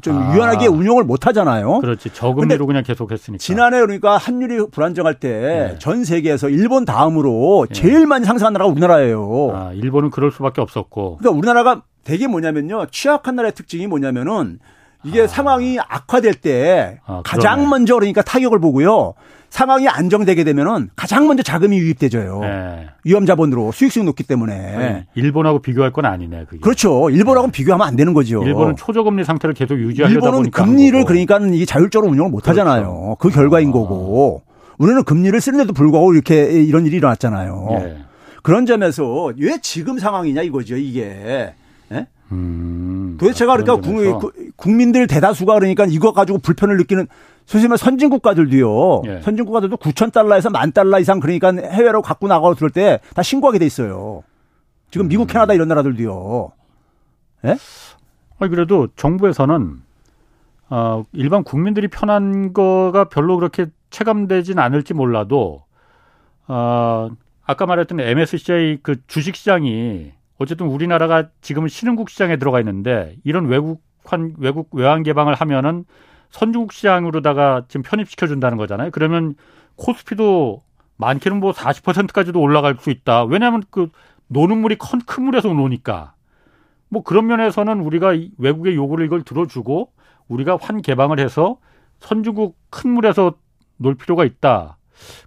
[SPEAKER 3] 좀 아. 유연하게 운용을 못 하잖아요.
[SPEAKER 1] 그렇지. 저금리로 그냥 계속 했으니까.
[SPEAKER 3] 지난해 그러니까 환율이 불안정할 때전 네. 세계에서 일본 다음으로 네. 제일 많이 상승한 나라가 우리나라예요.
[SPEAKER 1] 아, 일본은 그럴 수밖에 없었고.
[SPEAKER 3] 그러니까 우리나라가 되게 뭐냐면요. 취약한 나라의 특징이 뭐냐면은 이게 아. 상황이 악화될 때 아, 가장 먼저 그러니까 타격을 보고요. 상황이 안정되게 되면은 가장 먼저 자금이 유입되져요. 네. 위험 자본으로 수익성이 높기 때문에. 네.
[SPEAKER 1] 일본하고 비교할 건 아니네. 그게.
[SPEAKER 3] 그렇죠. 일본하고는 네. 비교하면 안 되는 거죠.
[SPEAKER 1] 일본은 초저금리 상태를 계속 유지하려다
[SPEAKER 3] 일본은
[SPEAKER 1] 보니까
[SPEAKER 3] 금리를 그러니까 이게 자율적으로 운영을 못 그렇죠. 하잖아요. 그 결과인 아. 거고. 우리는 금리를 쓰는데도 불구하고 이렇게 이런 일이 일어났잖아요. 네. 그런 점에서 왜 지금 상황이냐 이거죠. 이게. 예? 음, 도대체가 아, 그러니까 구, 국민들 대다수가 그러니까 이거 가지고 불편을 느끼는 소위 말해 선진 국가들도요. 예. 선진 국가들도 9천 달러에서 만 달러 이상 그러니까 해외로 갖고 나가고 들을 때 다 신고하게 돼 있어요. 지금 미국, 음. 캐나다 이런 나라들도요. 예?
[SPEAKER 1] 아 그래도 정부에서는 어, 일반 국민들이 편한 거가 별로 그렇게 체감되진 않을지 몰라도 어, 아까 말했던 MSCI 그 주식 시장이 어쨌든 우리나라가 지금은 신흥국 시장에 들어가 있는데 이런 외국 환 외국 외환 개방을 하면은 선진국 시장으로다가 지금 편입시켜 준다는 거잖아요. 그러면 코스피도 많게는 뭐 40%까지도 올라갈 수 있다. 왜냐하면 그 노는 물이 큰, 큰 물에서 노니까. 뭐 그런 면에서는 우리가 외국의 요구를 이걸 들어주고 우리가 환 개방을 해서 선진국 큰 물에서 놀 필요가 있다.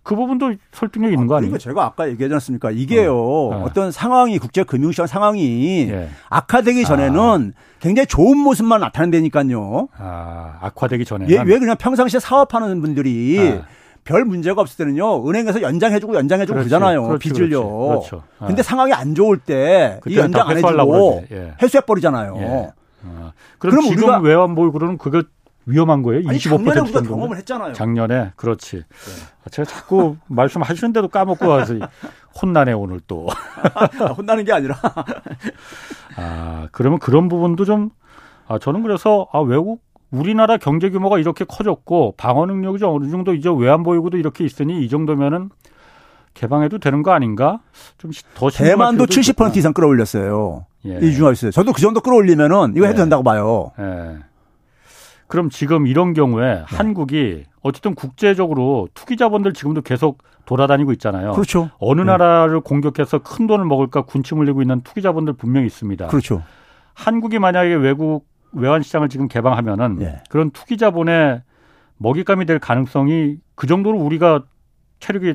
[SPEAKER 1] 그 부분도 설득력 있는 거 아니에요?
[SPEAKER 3] 그리고 제가 아까 얘기하지 않습니까? 이게요. 어. 떤 상황이 국제 금융 시장 상황이 예. 악화되기 전에는 아. 굉장히 좋은 모습만 나타낸다니까요.
[SPEAKER 1] 아, 악화되기 전에.
[SPEAKER 3] 예, 왜 그냥 평상시에 사업하는 분들이 아. 별 문제가 없을 때는요 은행에서 연장해주고 연장해주고 그렇지, 그러잖아요 그렇지, 빚을요. 그렇죠. 그렇죠. 근데 아. 상황이 안 좋을 때 이 연장 안 해주고 예. 해소해 버리잖아요. 예.
[SPEAKER 1] 아. 그럼, 그럼 지금 우리가 외환보유고는 그거 위험한 거예요?
[SPEAKER 3] 아니, 25% 작년에 우리가 경험을 했잖아요.
[SPEAKER 1] 작년에 그렇지. 네. 제가 자꾸 말씀하시는데도 까먹고 와서 혼나네 오늘 또.
[SPEAKER 3] 혼나는 게 아니라.
[SPEAKER 1] 아 그러면 그런 부분도 좀. 아 저는 그래서 아 외국 우리나라 경제 규모가 이렇게 커졌고 방어 능력이 좀 어느 정도 이제 외환 보유고도 이렇게 있으니 이 정도면은 개방해도 되는 거 아닌가? 좀 더
[SPEAKER 3] 대만도 70% 있겠구나. 이상 끌어올렸어요. 예. 이 중에 있어요. 저도 그 정도 끌어올리면은 이거 해도 예. 된다고 봐요. 예.
[SPEAKER 1] 그럼 지금 이런 경우에 네. 한국이 어쨌든 국제적으로 투기 자본들 지금도 계속 돌아다니고 있잖아요.
[SPEAKER 3] 그렇죠.
[SPEAKER 1] 어느 네. 나라를 공격해서 큰 돈을 먹을까 군침 흘리고 있는 투기 자본들 분명히 있습니다.
[SPEAKER 3] 그렇죠.
[SPEAKER 1] 한국이 만약에 외국 외환 시장을 지금 개방하면은 네. 그런 투기 자본의 먹잇감이 될 가능성이 그 정도로 우리가 체력이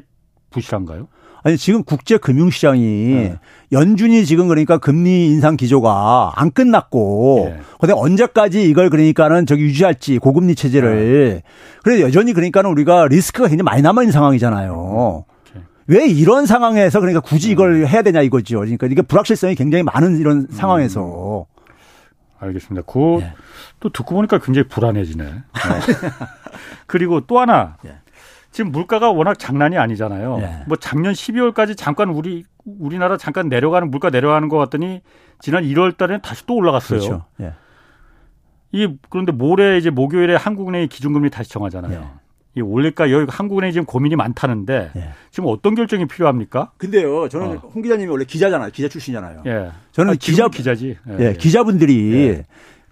[SPEAKER 1] 부실한가요?
[SPEAKER 3] 아니 지금 국제 금융 시장이 네. 연준이 지금 그러니까 금리 인상 기조가 안 끝났고 네. 근데 언제까지 이걸 그러니까는 저기 유지할지 고금리 체제를 네. 그래 여전히 그러니까는 우리가 리스크가 굉장히 많이 남아 있는 상황이잖아요. 왜 이런 상황에서 그러니까 굳이 이걸 음. 해야 되냐 이거죠. 그러니까 이게 불확실성이 굉장히 많은 이런 음. 상황에서.
[SPEAKER 1] 알겠습니다. 그또 네. 듣고 보니까 굉장히 불안해지네. 네. 그리고 또 하나 네. 지금 물가가 워낙 장난이 아니잖아요. 예. 뭐 작년 12월까지 잠깐 우리 우리나라 잠깐 내려가는 물가 내려가는 것 같더니 지난 1월 달에는 다시 또 올라갔어요. 그렇죠. 예. 이 그런데 모레 이제 목요일에 한국은행이 기준금리 다시 정하잖아요. 예. 이 올릴까 여기 한국은행이 지금 고민이 많다는데 예. 지금 어떤 결정이 필요합니까?
[SPEAKER 3] 근데요, 저는 어. 홍 기자님이 원래 기자잖아요, 기자 출신이잖아요. 예. 저는 아, 기자
[SPEAKER 1] 기자지.
[SPEAKER 3] 예, 예. 기자분들이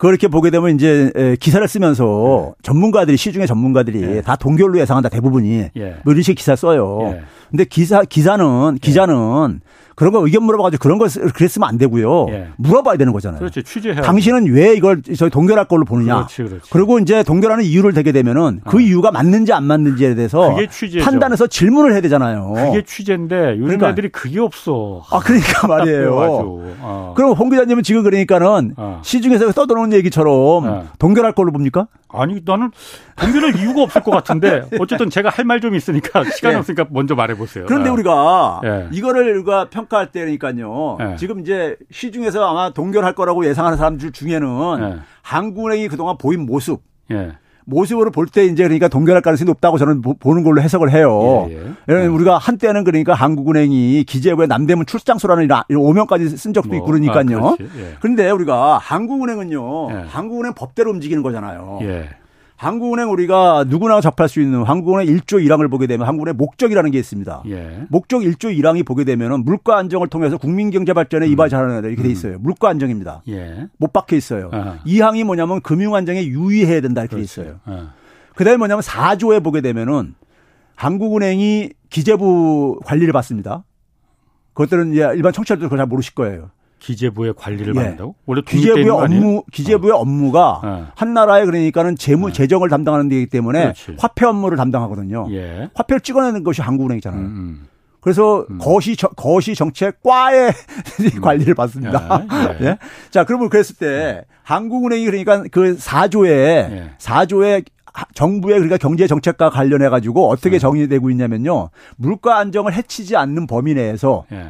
[SPEAKER 3] 그렇게 보게 되면 이제 기사를 쓰면서 네. 전문가들이 시중의 전문가들이 네. 다 동결로 예상한다 대부분이 예. 뭐 이런 식 기사 써요. 예. 근데 기사 기사는 기자는 그런 거 의견 물어봐가지고 그런 거 그랬으면 안 되고요. 예. 물어봐야 되는 거잖아요.
[SPEAKER 1] 그렇지 취재해.
[SPEAKER 3] 당신은 왜 이걸 저희 동결할 걸로 보느냐. 그렇지, 그렇지. 그리고 이제 동결하는 이유를 대게 되면은 그 어. 이유가 맞는지 안 맞는지에 대해서 판단해서 질문을 해야 되잖아요.
[SPEAKER 1] 그게 취재인데 요즘 그러니까. 애들이 그게 없어.
[SPEAKER 3] 아 그러니까 말이에요. 어. 그럼 홍 기자님은 지금 그러니까는 어. 시중에서 떠도는 얘기처럼 어. 동결할 걸로 봅니까?
[SPEAKER 1] 아니 나는 동결할 이유가 없을 것 같은데 어쨌든 제가 할 말 좀 있으니까 시간 네. 없으니까 먼저 말해보세요.
[SPEAKER 3] 그런데 아. 우리가 네. 이거를 우리가 평 가할 때니까요. 네. 지금 이제 시중에서 아마 동결할 거라고 예상하는 사람들 중에는 한국은행이 그동안 보인 모습. 모습으로 볼 때 이제 그러니까 동결할 가능성이 높다고 저는 보 는 걸로 해석을 해요. 예, 예. 우리가 한때는 그러니까 한국은행이 기재부에 남대문 출장소라는 오명까지 쓴 적도 뭐, 있고 그러니까요. 아, 예. 그런데 우리가 한국은행은요. 예. 한국은행 법대로 움직이는 거잖아요. 예. 한국은행 우리가 누구나 접할 수 있는 한국은행 1조 1항을 보게 되면 한국은행 목적이라는 게 있습니다. 예. 목적 1조 1항이 보게 되면은 물가 안정을 통해서 국민 경제 발전에 음. 이바지하는 이렇게 돼 음. 있어요. 물가 안정입니다. 예. 못 박혀 있어요. 아. 2항이 뭐냐면 금융 안정에 유의해야 된다 이렇게 돼 있어요. 아. 그다음에 뭐냐면 4조에 보게 되면은 한국은행이 기재부 관리를 받습니다. 그것들은 이제 일반 청취자들 그걸 잘 모르실 거예요.
[SPEAKER 1] 기재부의 관리를 예. 받는다고?
[SPEAKER 3] 원래 기재부의 업무 기재부의 어. 업무가 어. 한 나라에 그러니까는 재무 네. 재정을 담당하는 데이기 때문에 그렇지. 화폐 업무를 담당하거든요. 예. 화폐를 찍어내는 것이 한국은행이잖아요. 음, 음. 그래서 음. 거시 거시 정책 과의 음. 관리를 받습니다. 예. 예. 자, 그러면 그랬을 때 예. 한국은행이 그러니까 그 4조에 예. 4조에 정부의 그러니까 경제 정책과 관련해 가지고 어떻게 예. 정의되고 있냐면요. 물가 안정을 해치지 않는 범위 내에서 예.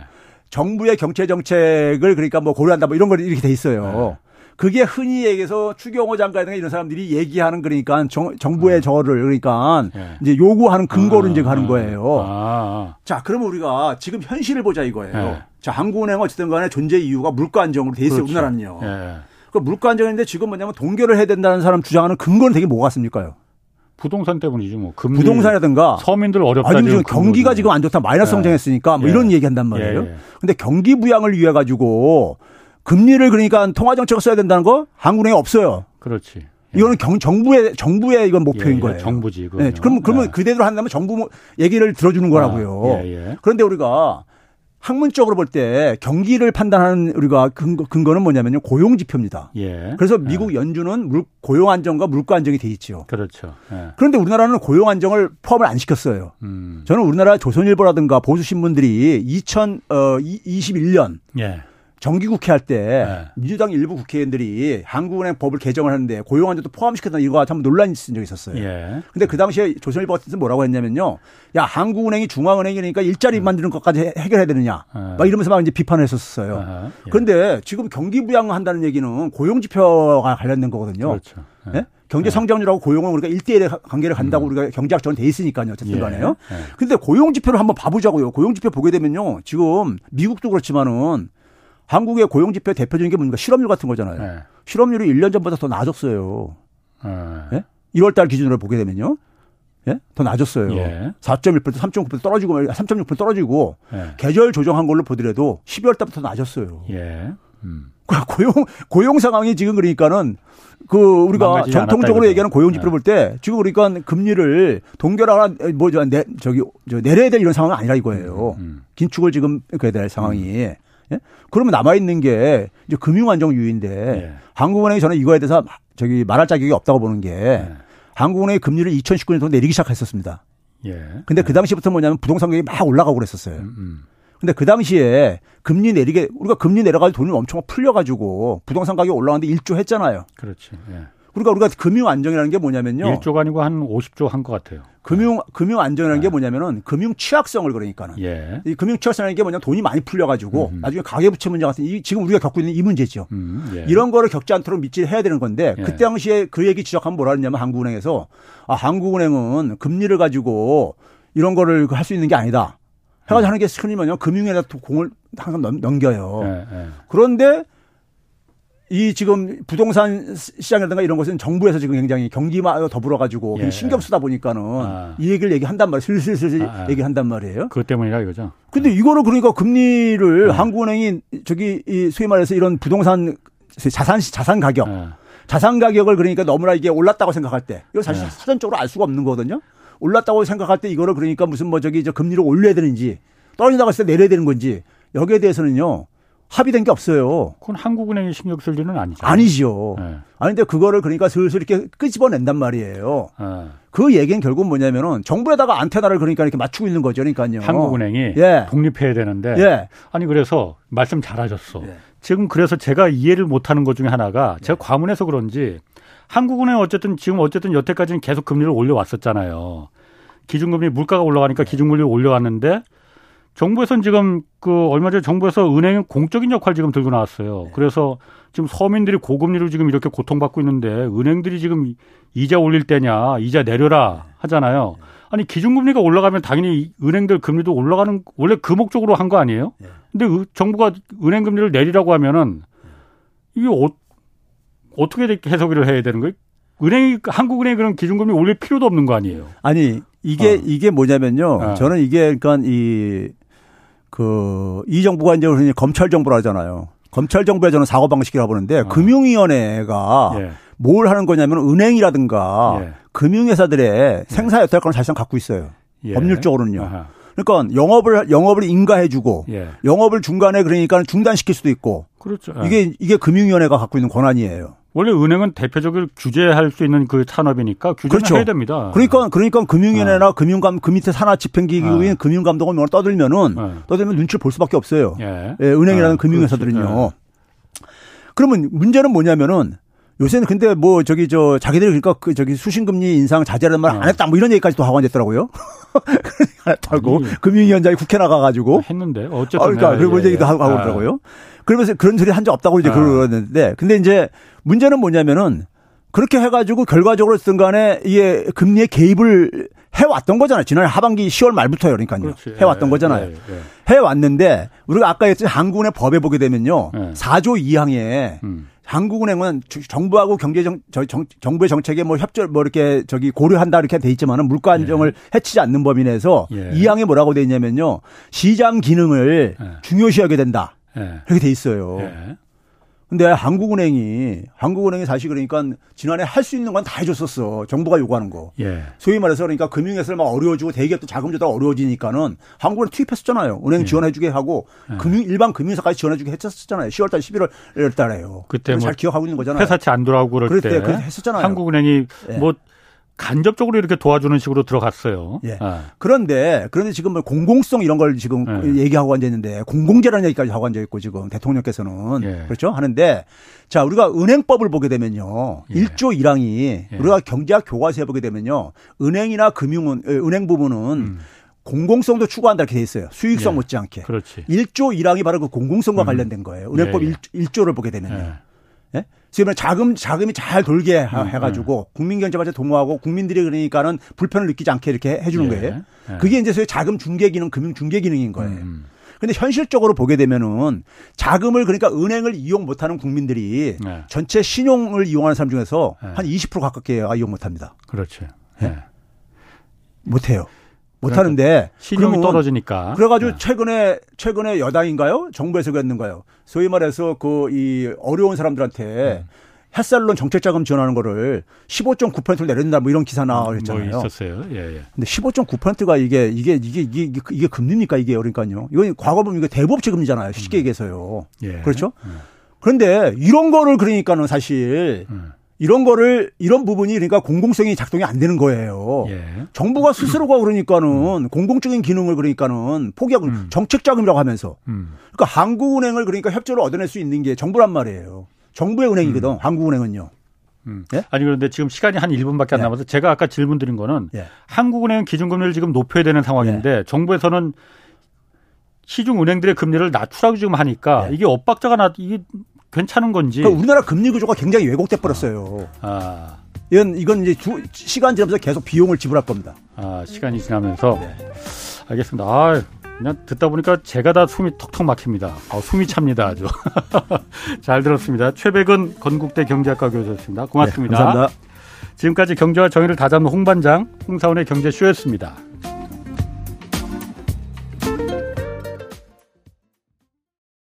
[SPEAKER 3] 정부의 경제 정책을 그러니까 뭐 고려한다 뭐 이런 걸 이렇게 돼 있어요. 네. 그게 흔히 얘기해서 추경호 장관이나 이런 사람들이 얘기하는 그러니까 정, 정부의 네. 저를 그러니까 네. 이제 요구하는 근거로 아, 이제 가는 거예요. 아, 아. 자, 그러면 우리가 지금 현실을 보자 이거예요. 네. 자, 한국은행 어쨌든 간에 존재 이유가 물가 안정으로 돼 있어요. 그렇죠. 우리나라는요. 네. 그 물가 안정인데 지금 뭐냐면 동결을 해야 된다는 사람 주장하는 근거는 되게 뭐 같습니까요?
[SPEAKER 1] 부동산 때문이지 뭐.
[SPEAKER 3] 금리, 부동산이라든가
[SPEAKER 1] 서민들 어렵다.
[SPEAKER 3] 아니 지금 경기가 지금 안 좋다. 마이너스 예. 성장했으니까 뭐 예. 이런 얘기 한단 말이에요. 예. 예. 근데 경기 부양을 위해 가지고 금리를 그러니까 통화 정책을 써야 된다는 거 한국은행에 없어요.
[SPEAKER 1] 그렇지.
[SPEAKER 3] 예. 이거는 경, 정부의 정부의 이건 목표인 예, 거예요.
[SPEAKER 1] 정부지.
[SPEAKER 3] 네, 그럼 그러면 그대로 한다면 정부 얘기를 들어주는 거라고요. 아, 그런데 우리가 학문적으로 볼 때 경기를 판단하는 우리가 근거, 근거는 뭐냐면요 고용 지표입니다. 예. 그래서 미국 예. 연준은 물, 고용 안정과 물가 안정이 돼 있죠.
[SPEAKER 1] 그렇죠. 예.
[SPEAKER 3] 그런데 우리나라는 고용 안정을 포함을 안 시켰어요. 음. 저는 우리나라 조선일보라든가 보수 신문들이 2021년 예. 정기국회 할때 네. 민주당 일부 국회의원들이 한국은행 법을 개정을 하는데 고용안정도 포함시켰다 이거 참 논란이 있은 적이 있었어요. 예. 근데 그 당시에 조선일보 같은 데서 뭐라고 했냐면요. 야 한국은행이 중앙은행이니까 일자리 음. 만드는 것까지 해결해야 되느냐. 예. 막 이러면서 막 이제 비판을 했었어요. 예. 그런데 지금 경기 부양한다는 얘기는 고용 지표가 관련된 거거든요. 그렇죠. 예? 예? 경제 성장률하고 고용은 우리가 일대일의 관계를 간다고 음. 우리가 경제학적으로 돼 있으니까요. 어쨌든 예. 간에요. 예. 근데 고용 지표를 한번 봐 보자고요. 고용 지표 보게 되면요. 지금 미국도 그렇지만은 한국의 고용 지표 대표적인 게 뭡니까? 실업률 같은 거잖아요. 네. 실업률이 1년 전보다 더 낮았어요. 네. 예? 1월 달 기준으로 보게 되면요. 예? 더 낮았어요. 예. 4.1% 3.9% 떨어지고 3.6% 떨어지고 예. 계절 조정한 걸로 보더라도 12월 달부터 낮았어요. 예. 음. 고용 고용 상황이 지금 그러니까는 그 우리가 전통적으로 얘기하는 고용 지표를 예. 볼때 지금 그러니까 금리를 동결하라 뭐저 저기 저 내려야 될 이런 상황은 아니라 이거예요. 음, 음. 긴축을 지금 그래야 될 상황이. 음. 예? 그러면 남아 있는 게 이제 금융 안정 유인데 예. 한국은행이 저는 이거에 대해서 저기 말할 자격이 없다고 보는 게 예. 한국은행이 금리를 2019년부터 내리기 시작했었습니다. 예. 근데 그 당시부터 뭐냐면 부동산 가격이 막 올라가고 그랬었어요. 음, 음. 근데 그 당시에 금리 내리게 우리가 금리 내려가지고 돈을 엄청 풀려가지고 부동산 가격이 올라가는데 1조 했잖아요.
[SPEAKER 1] 그렇지. 예.
[SPEAKER 3] 그러니까 우리가 금융 안정이라는 게 뭐냐면요.
[SPEAKER 1] 1조가 아니고 한 50조 한 것 같아요.
[SPEAKER 3] 금융 금융 안정이라는 네. 게 뭐냐면은 금융 취약성을 그러니까는 예. 이 금융 취약성이라는 게 뭐냐 돈이 많이 풀려 가지고 음. 나중에 가계 부채 문제 같은 이 지금 우리가 겪고 있는 이 문제죠. 음. 예. 이런 거를 겪지 않도록 밑질 해야 되는 건데 예. 그때 당시에 그 얘기 지적하면 뭐라 했냐면 한국은행에서 아 한국은행은 금리를 가지고 이런 거를 할 수 있는 게 아니다. 해가지고 음. 하는 게 흔히 뭐냐 금융에다 공을 항상 넘겨요. 예, 예. 그런데 이 지금 부동산 시장이라든가 이런 것은 정부에서 지금 굉장히 경기와 더불어 가지고 예. 신경 쓰다 보니까는 아. 이 얘기를 얘기한단 말이에요. 슬슬슬슬 아, 아. 얘기한단 말이에요.
[SPEAKER 1] 그것 때문이라 이거죠.
[SPEAKER 3] 근데 이거를 그러니까 금리를 네. 한국은행이 저기 이 소위 말해서 이런 부동산 자산 자산 가격 네. 자산 가격을 그러니까 너무나 이게 올랐다고 생각할 때 이거 사실 네. 사전적으로 알 수가 없는 거거든요. 올랐다고 생각할 때 이거를 그러니까 무슨 뭐 저기 저 금리를 올려야 되는지 떨어진다고 했을 때 내려야 되는 건지 여기에 대해서는요. 합의된 게 없어요.
[SPEAKER 1] 그건 한국은행이 신경 쓸 일은 아니죠.
[SPEAKER 3] 아니죠. 네. 아닌데 그거를 그러니까 슬슬 이렇게 끄집어낸단 말이에요. 네. 그 얘기는 결국 뭐냐면은 정부에다가 안테나를 그러니까 이렇게 맞추고 있는 거죠. 그러니까요.
[SPEAKER 1] 한국은행이 예. 독립해야 되는데. 예. 아니 그래서 말씀 잘하셨어. 예. 지금 그래서 제가 이해를 못하는 것 중에 하나가 제가 예. 과문해서 그런지 한국은행 어쨌든 지금 어쨌든 여태까지는 계속 금리를 올려왔었잖아요. 기준금리 물가가 올라가니까 기준금리를 올려왔는데 정부에서는 지금 그 얼마 전에 정부에서 은행은 공적인 역할 지금 들고 나왔어요. 네. 그래서 지금 서민들이 고금리로 지금 이렇게 고통받고 있는데 은행들이 지금 이자 올릴 때냐, 이자 내려라 네. 하잖아요. 네. 아니 기준금리가 올라가면 당연히 은행들 금리도 올라가는 원래 그 목적으로 한 거 아니에요? 네. 근데 정부가 은행 금리를 내리라고 하면은 이게 어, 어떻게 해석을 해야 되는 거예요? 은행이 한국은행이 그런 기준금리 올릴 필요도 없는 거 아니에요?
[SPEAKER 3] 아니 이게 어. 이게 뭐냐면요. 어. 저는 이게 그러니까 이 그 이 정부가 이제 검찰 정부를 하잖아요. 검찰 정부에 저는 사고 방식이라고 보는데 어. 금융위원회가 예. 뭘 하는 거냐면 은행이라든가 예. 금융회사들의 예. 생사 여탈권을 사실상 갖고 있어요. 예. 법률적으로는요. 아하. 그러니까 영업을 영업을 인가해주고 예. 영업을 중간에 그러니까 중단시킬 수도 있고.
[SPEAKER 1] 그렇죠.
[SPEAKER 3] 이게 이게 금융위원회가 갖고 있는 권한이에요.
[SPEAKER 1] 원래 은행은 대표적으로 규제할 수 있는 그 산업이니까 규제를 그렇죠. 해야 됩니다.
[SPEAKER 3] 그러니까 그러니까 금융위원회나 어. 금융감 그 밑에 산하 집행기구인 어. 금융감독원 뭐 떠들면은 어. 떠들면 눈치를 볼 수밖에 없어요. 예. 예 은행이라는 어, 금융회사들은요. 예. 그러면 문제는 뭐냐면은 요새는 근데 뭐 저기 저 자기들이 그러니까 그 저기 수신금리 인상 자제라는 말안 어. 했다 뭐 이런 얘기까지 또 하고 앉았더라고요. 안 했다고 금융위원장이 국회 나가가지고
[SPEAKER 1] 했는데 어쨌든
[SPEAKER 3] 어, 그러니까 그리고 예, 얘기도 예. 하고 그러더라고요. 그러면서 그런 소리 한 적 없다고 이제 아. 그러는데 근데 이제 문제는 뭐냐면은 그렇게 해가지고 결과적으로 쓴 간에 이게 금리에 개입을 해왔던 거잖아요. 지난해 하반기 10월 말부터요. 그러니까요. 그렇지. 해왔던 예, 거잖아요. 예, 예. 해왔는데 우리가 아까 했던 한국은행 법에 보게 되면요. 4조 예. 2항에 음. 한국은행은 정부하고 경제 정 정, 정부의 정책에 뭐 협조 뭐 이렇게 저기 고려한다 이렇게 돼 있지만은 물가 안정을 예. 해치지 않는 범위 내에서 예. 2항에 뭐라고 돼 있냐면요. 시장 기능을 중요시하게 된다. 이렇게 돼 있어요. 근데 한국은행이 한국은행이 사실 그러니까 지난해 할 수 있는 건 다 해줬었어 정부가 요구하는 거. 예. 소위 말해서 그러니까 금융회사를 막 어려워지고 대기업도 자금 조달 어려워지니까는 한국은행 투입했었잖아요. 은행 예. 지원해주게 하고 예. 금융 일반 금융사까지 지원해주게 했었잖아요. 10월달 11월 달에요.
[SPEAKER 1] 그때
[SPEAKER 3] 뭐 잘 기억하고 있는 거잖아요.
[SPEAKER 1] 회사채 안 돌아오고 그럴 때
[SPEAKER 3] 했었잖아요.
[SPEAKER 1] 한국은행이 예. 뭐 간접적으로 이렇게 도와주는 식으로 들어갔어요.
[SPEAKER 3] 예. 아. 그런데 그런데 지금 뭐 공공성 이런 걸 지금 예. 얘기하고 앉아 있는데 공공재라는 얘기까지 하고 앉아 있고 지금 대통령께서는 예. 그렇죠 하는데 자 우리가 은행법을 보게 되면요 예. 1조 1항이 예. 우리가 경제학 교과서에 보게 되면요 은행이나 금융은 은행 부분은 음. 공공성도 추구한다 이렇게 돼 있어요. 수익성 예. 못지않게.
[SPEAKER 1] 그렇지.
[SPEAKER 3] 1조 1항이 바로 그 공공성과 음. 관련된 거예요. 은행법 예, 1, 조를 보게 되면요. 예? 지금 자금 자금이 잘 돌게 음, 해가지고 음. 국민 경제 발전 도모하고 국민들이 그러니까는 불편을 느끼지 않게 이렇게 해주는 예. 거예요. 예. 그게 이제 소위 자금 중개 기능, 금융 중개 기능인 거예요. 음. 근데 현실적으로 보게 되면은 자금을 그러니까 은행을 이용 못하는 국민들이 네. 전체 신용을 이용하는 사람 중에서 네. 한20% 가깝게 이용 못합니다.
[SPEAKER 1] 그렇죠.
[SPEAKER 3] 네. 못해요. 못 하는데
[SPEAKER 1] 신용이 떨어지니까.
[SPEAKER 3] 그래가지고 네. 최근에 최근에 여당인가요? 정부에서 그랬는가요? 소위 말해서 그 이 어려운 사람들한테 네. 햇살론 정책자금 지원하는 거를 15.9%를 내린다 뭐 이런 기사 나왔잖아요.
[SPEAKER 1] 뭐 있었어요. 예, 예.
[SPEAKER 3] 근데 15.9%가 이게 이게 이게 이게 이게 금리입니까 이게 그러니까요. 이건 과거 보면 이거 대부업체 금리잖아요. 쉽게 음. 얘기해서요. 예. 그렇죠? 음. 그런데 이런 거를 그러니까는 사실 음. 이런 거를 이런 부분이 그러니까 공공성이 작동이 안 되는 거예요. 예. 정부가 스스로가 그러니까는 음. 공공적인 기능을 그러니까는 포기하고 음. 정책 자금이라고 하면서 음. 그러니까 한국은행을 그러니까 협조를 얻어낼 수 있는 게 정부란 말이에요. 정부의 은행이거든. 음. 한국은행은요.
[SPEAKER 1] 음. 예? 아니 그런데 지금 시간이 한 1분밖에 안 예. 남아서 제가 아까 질문 드린 거는 예. 한국은행 기준금리를 지금 높여야 되는 상황인데 예. 정부에서는 시중 은행들의 금리를 낮추라고 지금 하니까 예. 이게 엇박자가 나 이게 괜찮은 건지.
[SPEAKER 3] 그러니까 우리나라 금리 구조가 굉장히 왜곡돼 버렸어요. 아. 아. 이건 이건 이제 두, 시간 지나면서 계속 비용을 지불할 겁니다.
[SPEAKER 1] 아 시간이 지나면서 네. 알겠습니다. 아 그냥 듣다 보니까 제가 다 숨이 턱턱 막힙니다. 아, 숨이 찹니다 아주. 잘 들었습니다. 최백은 건국대 경제학과 교수였습니다. 고맙습니다.
[SPEAKER 3] 네, 감사합니다.
[SPEAKER 1] 지금까지 경제와 정의를 다잡는 홍반장 홍사원의 경제쇼였습니다.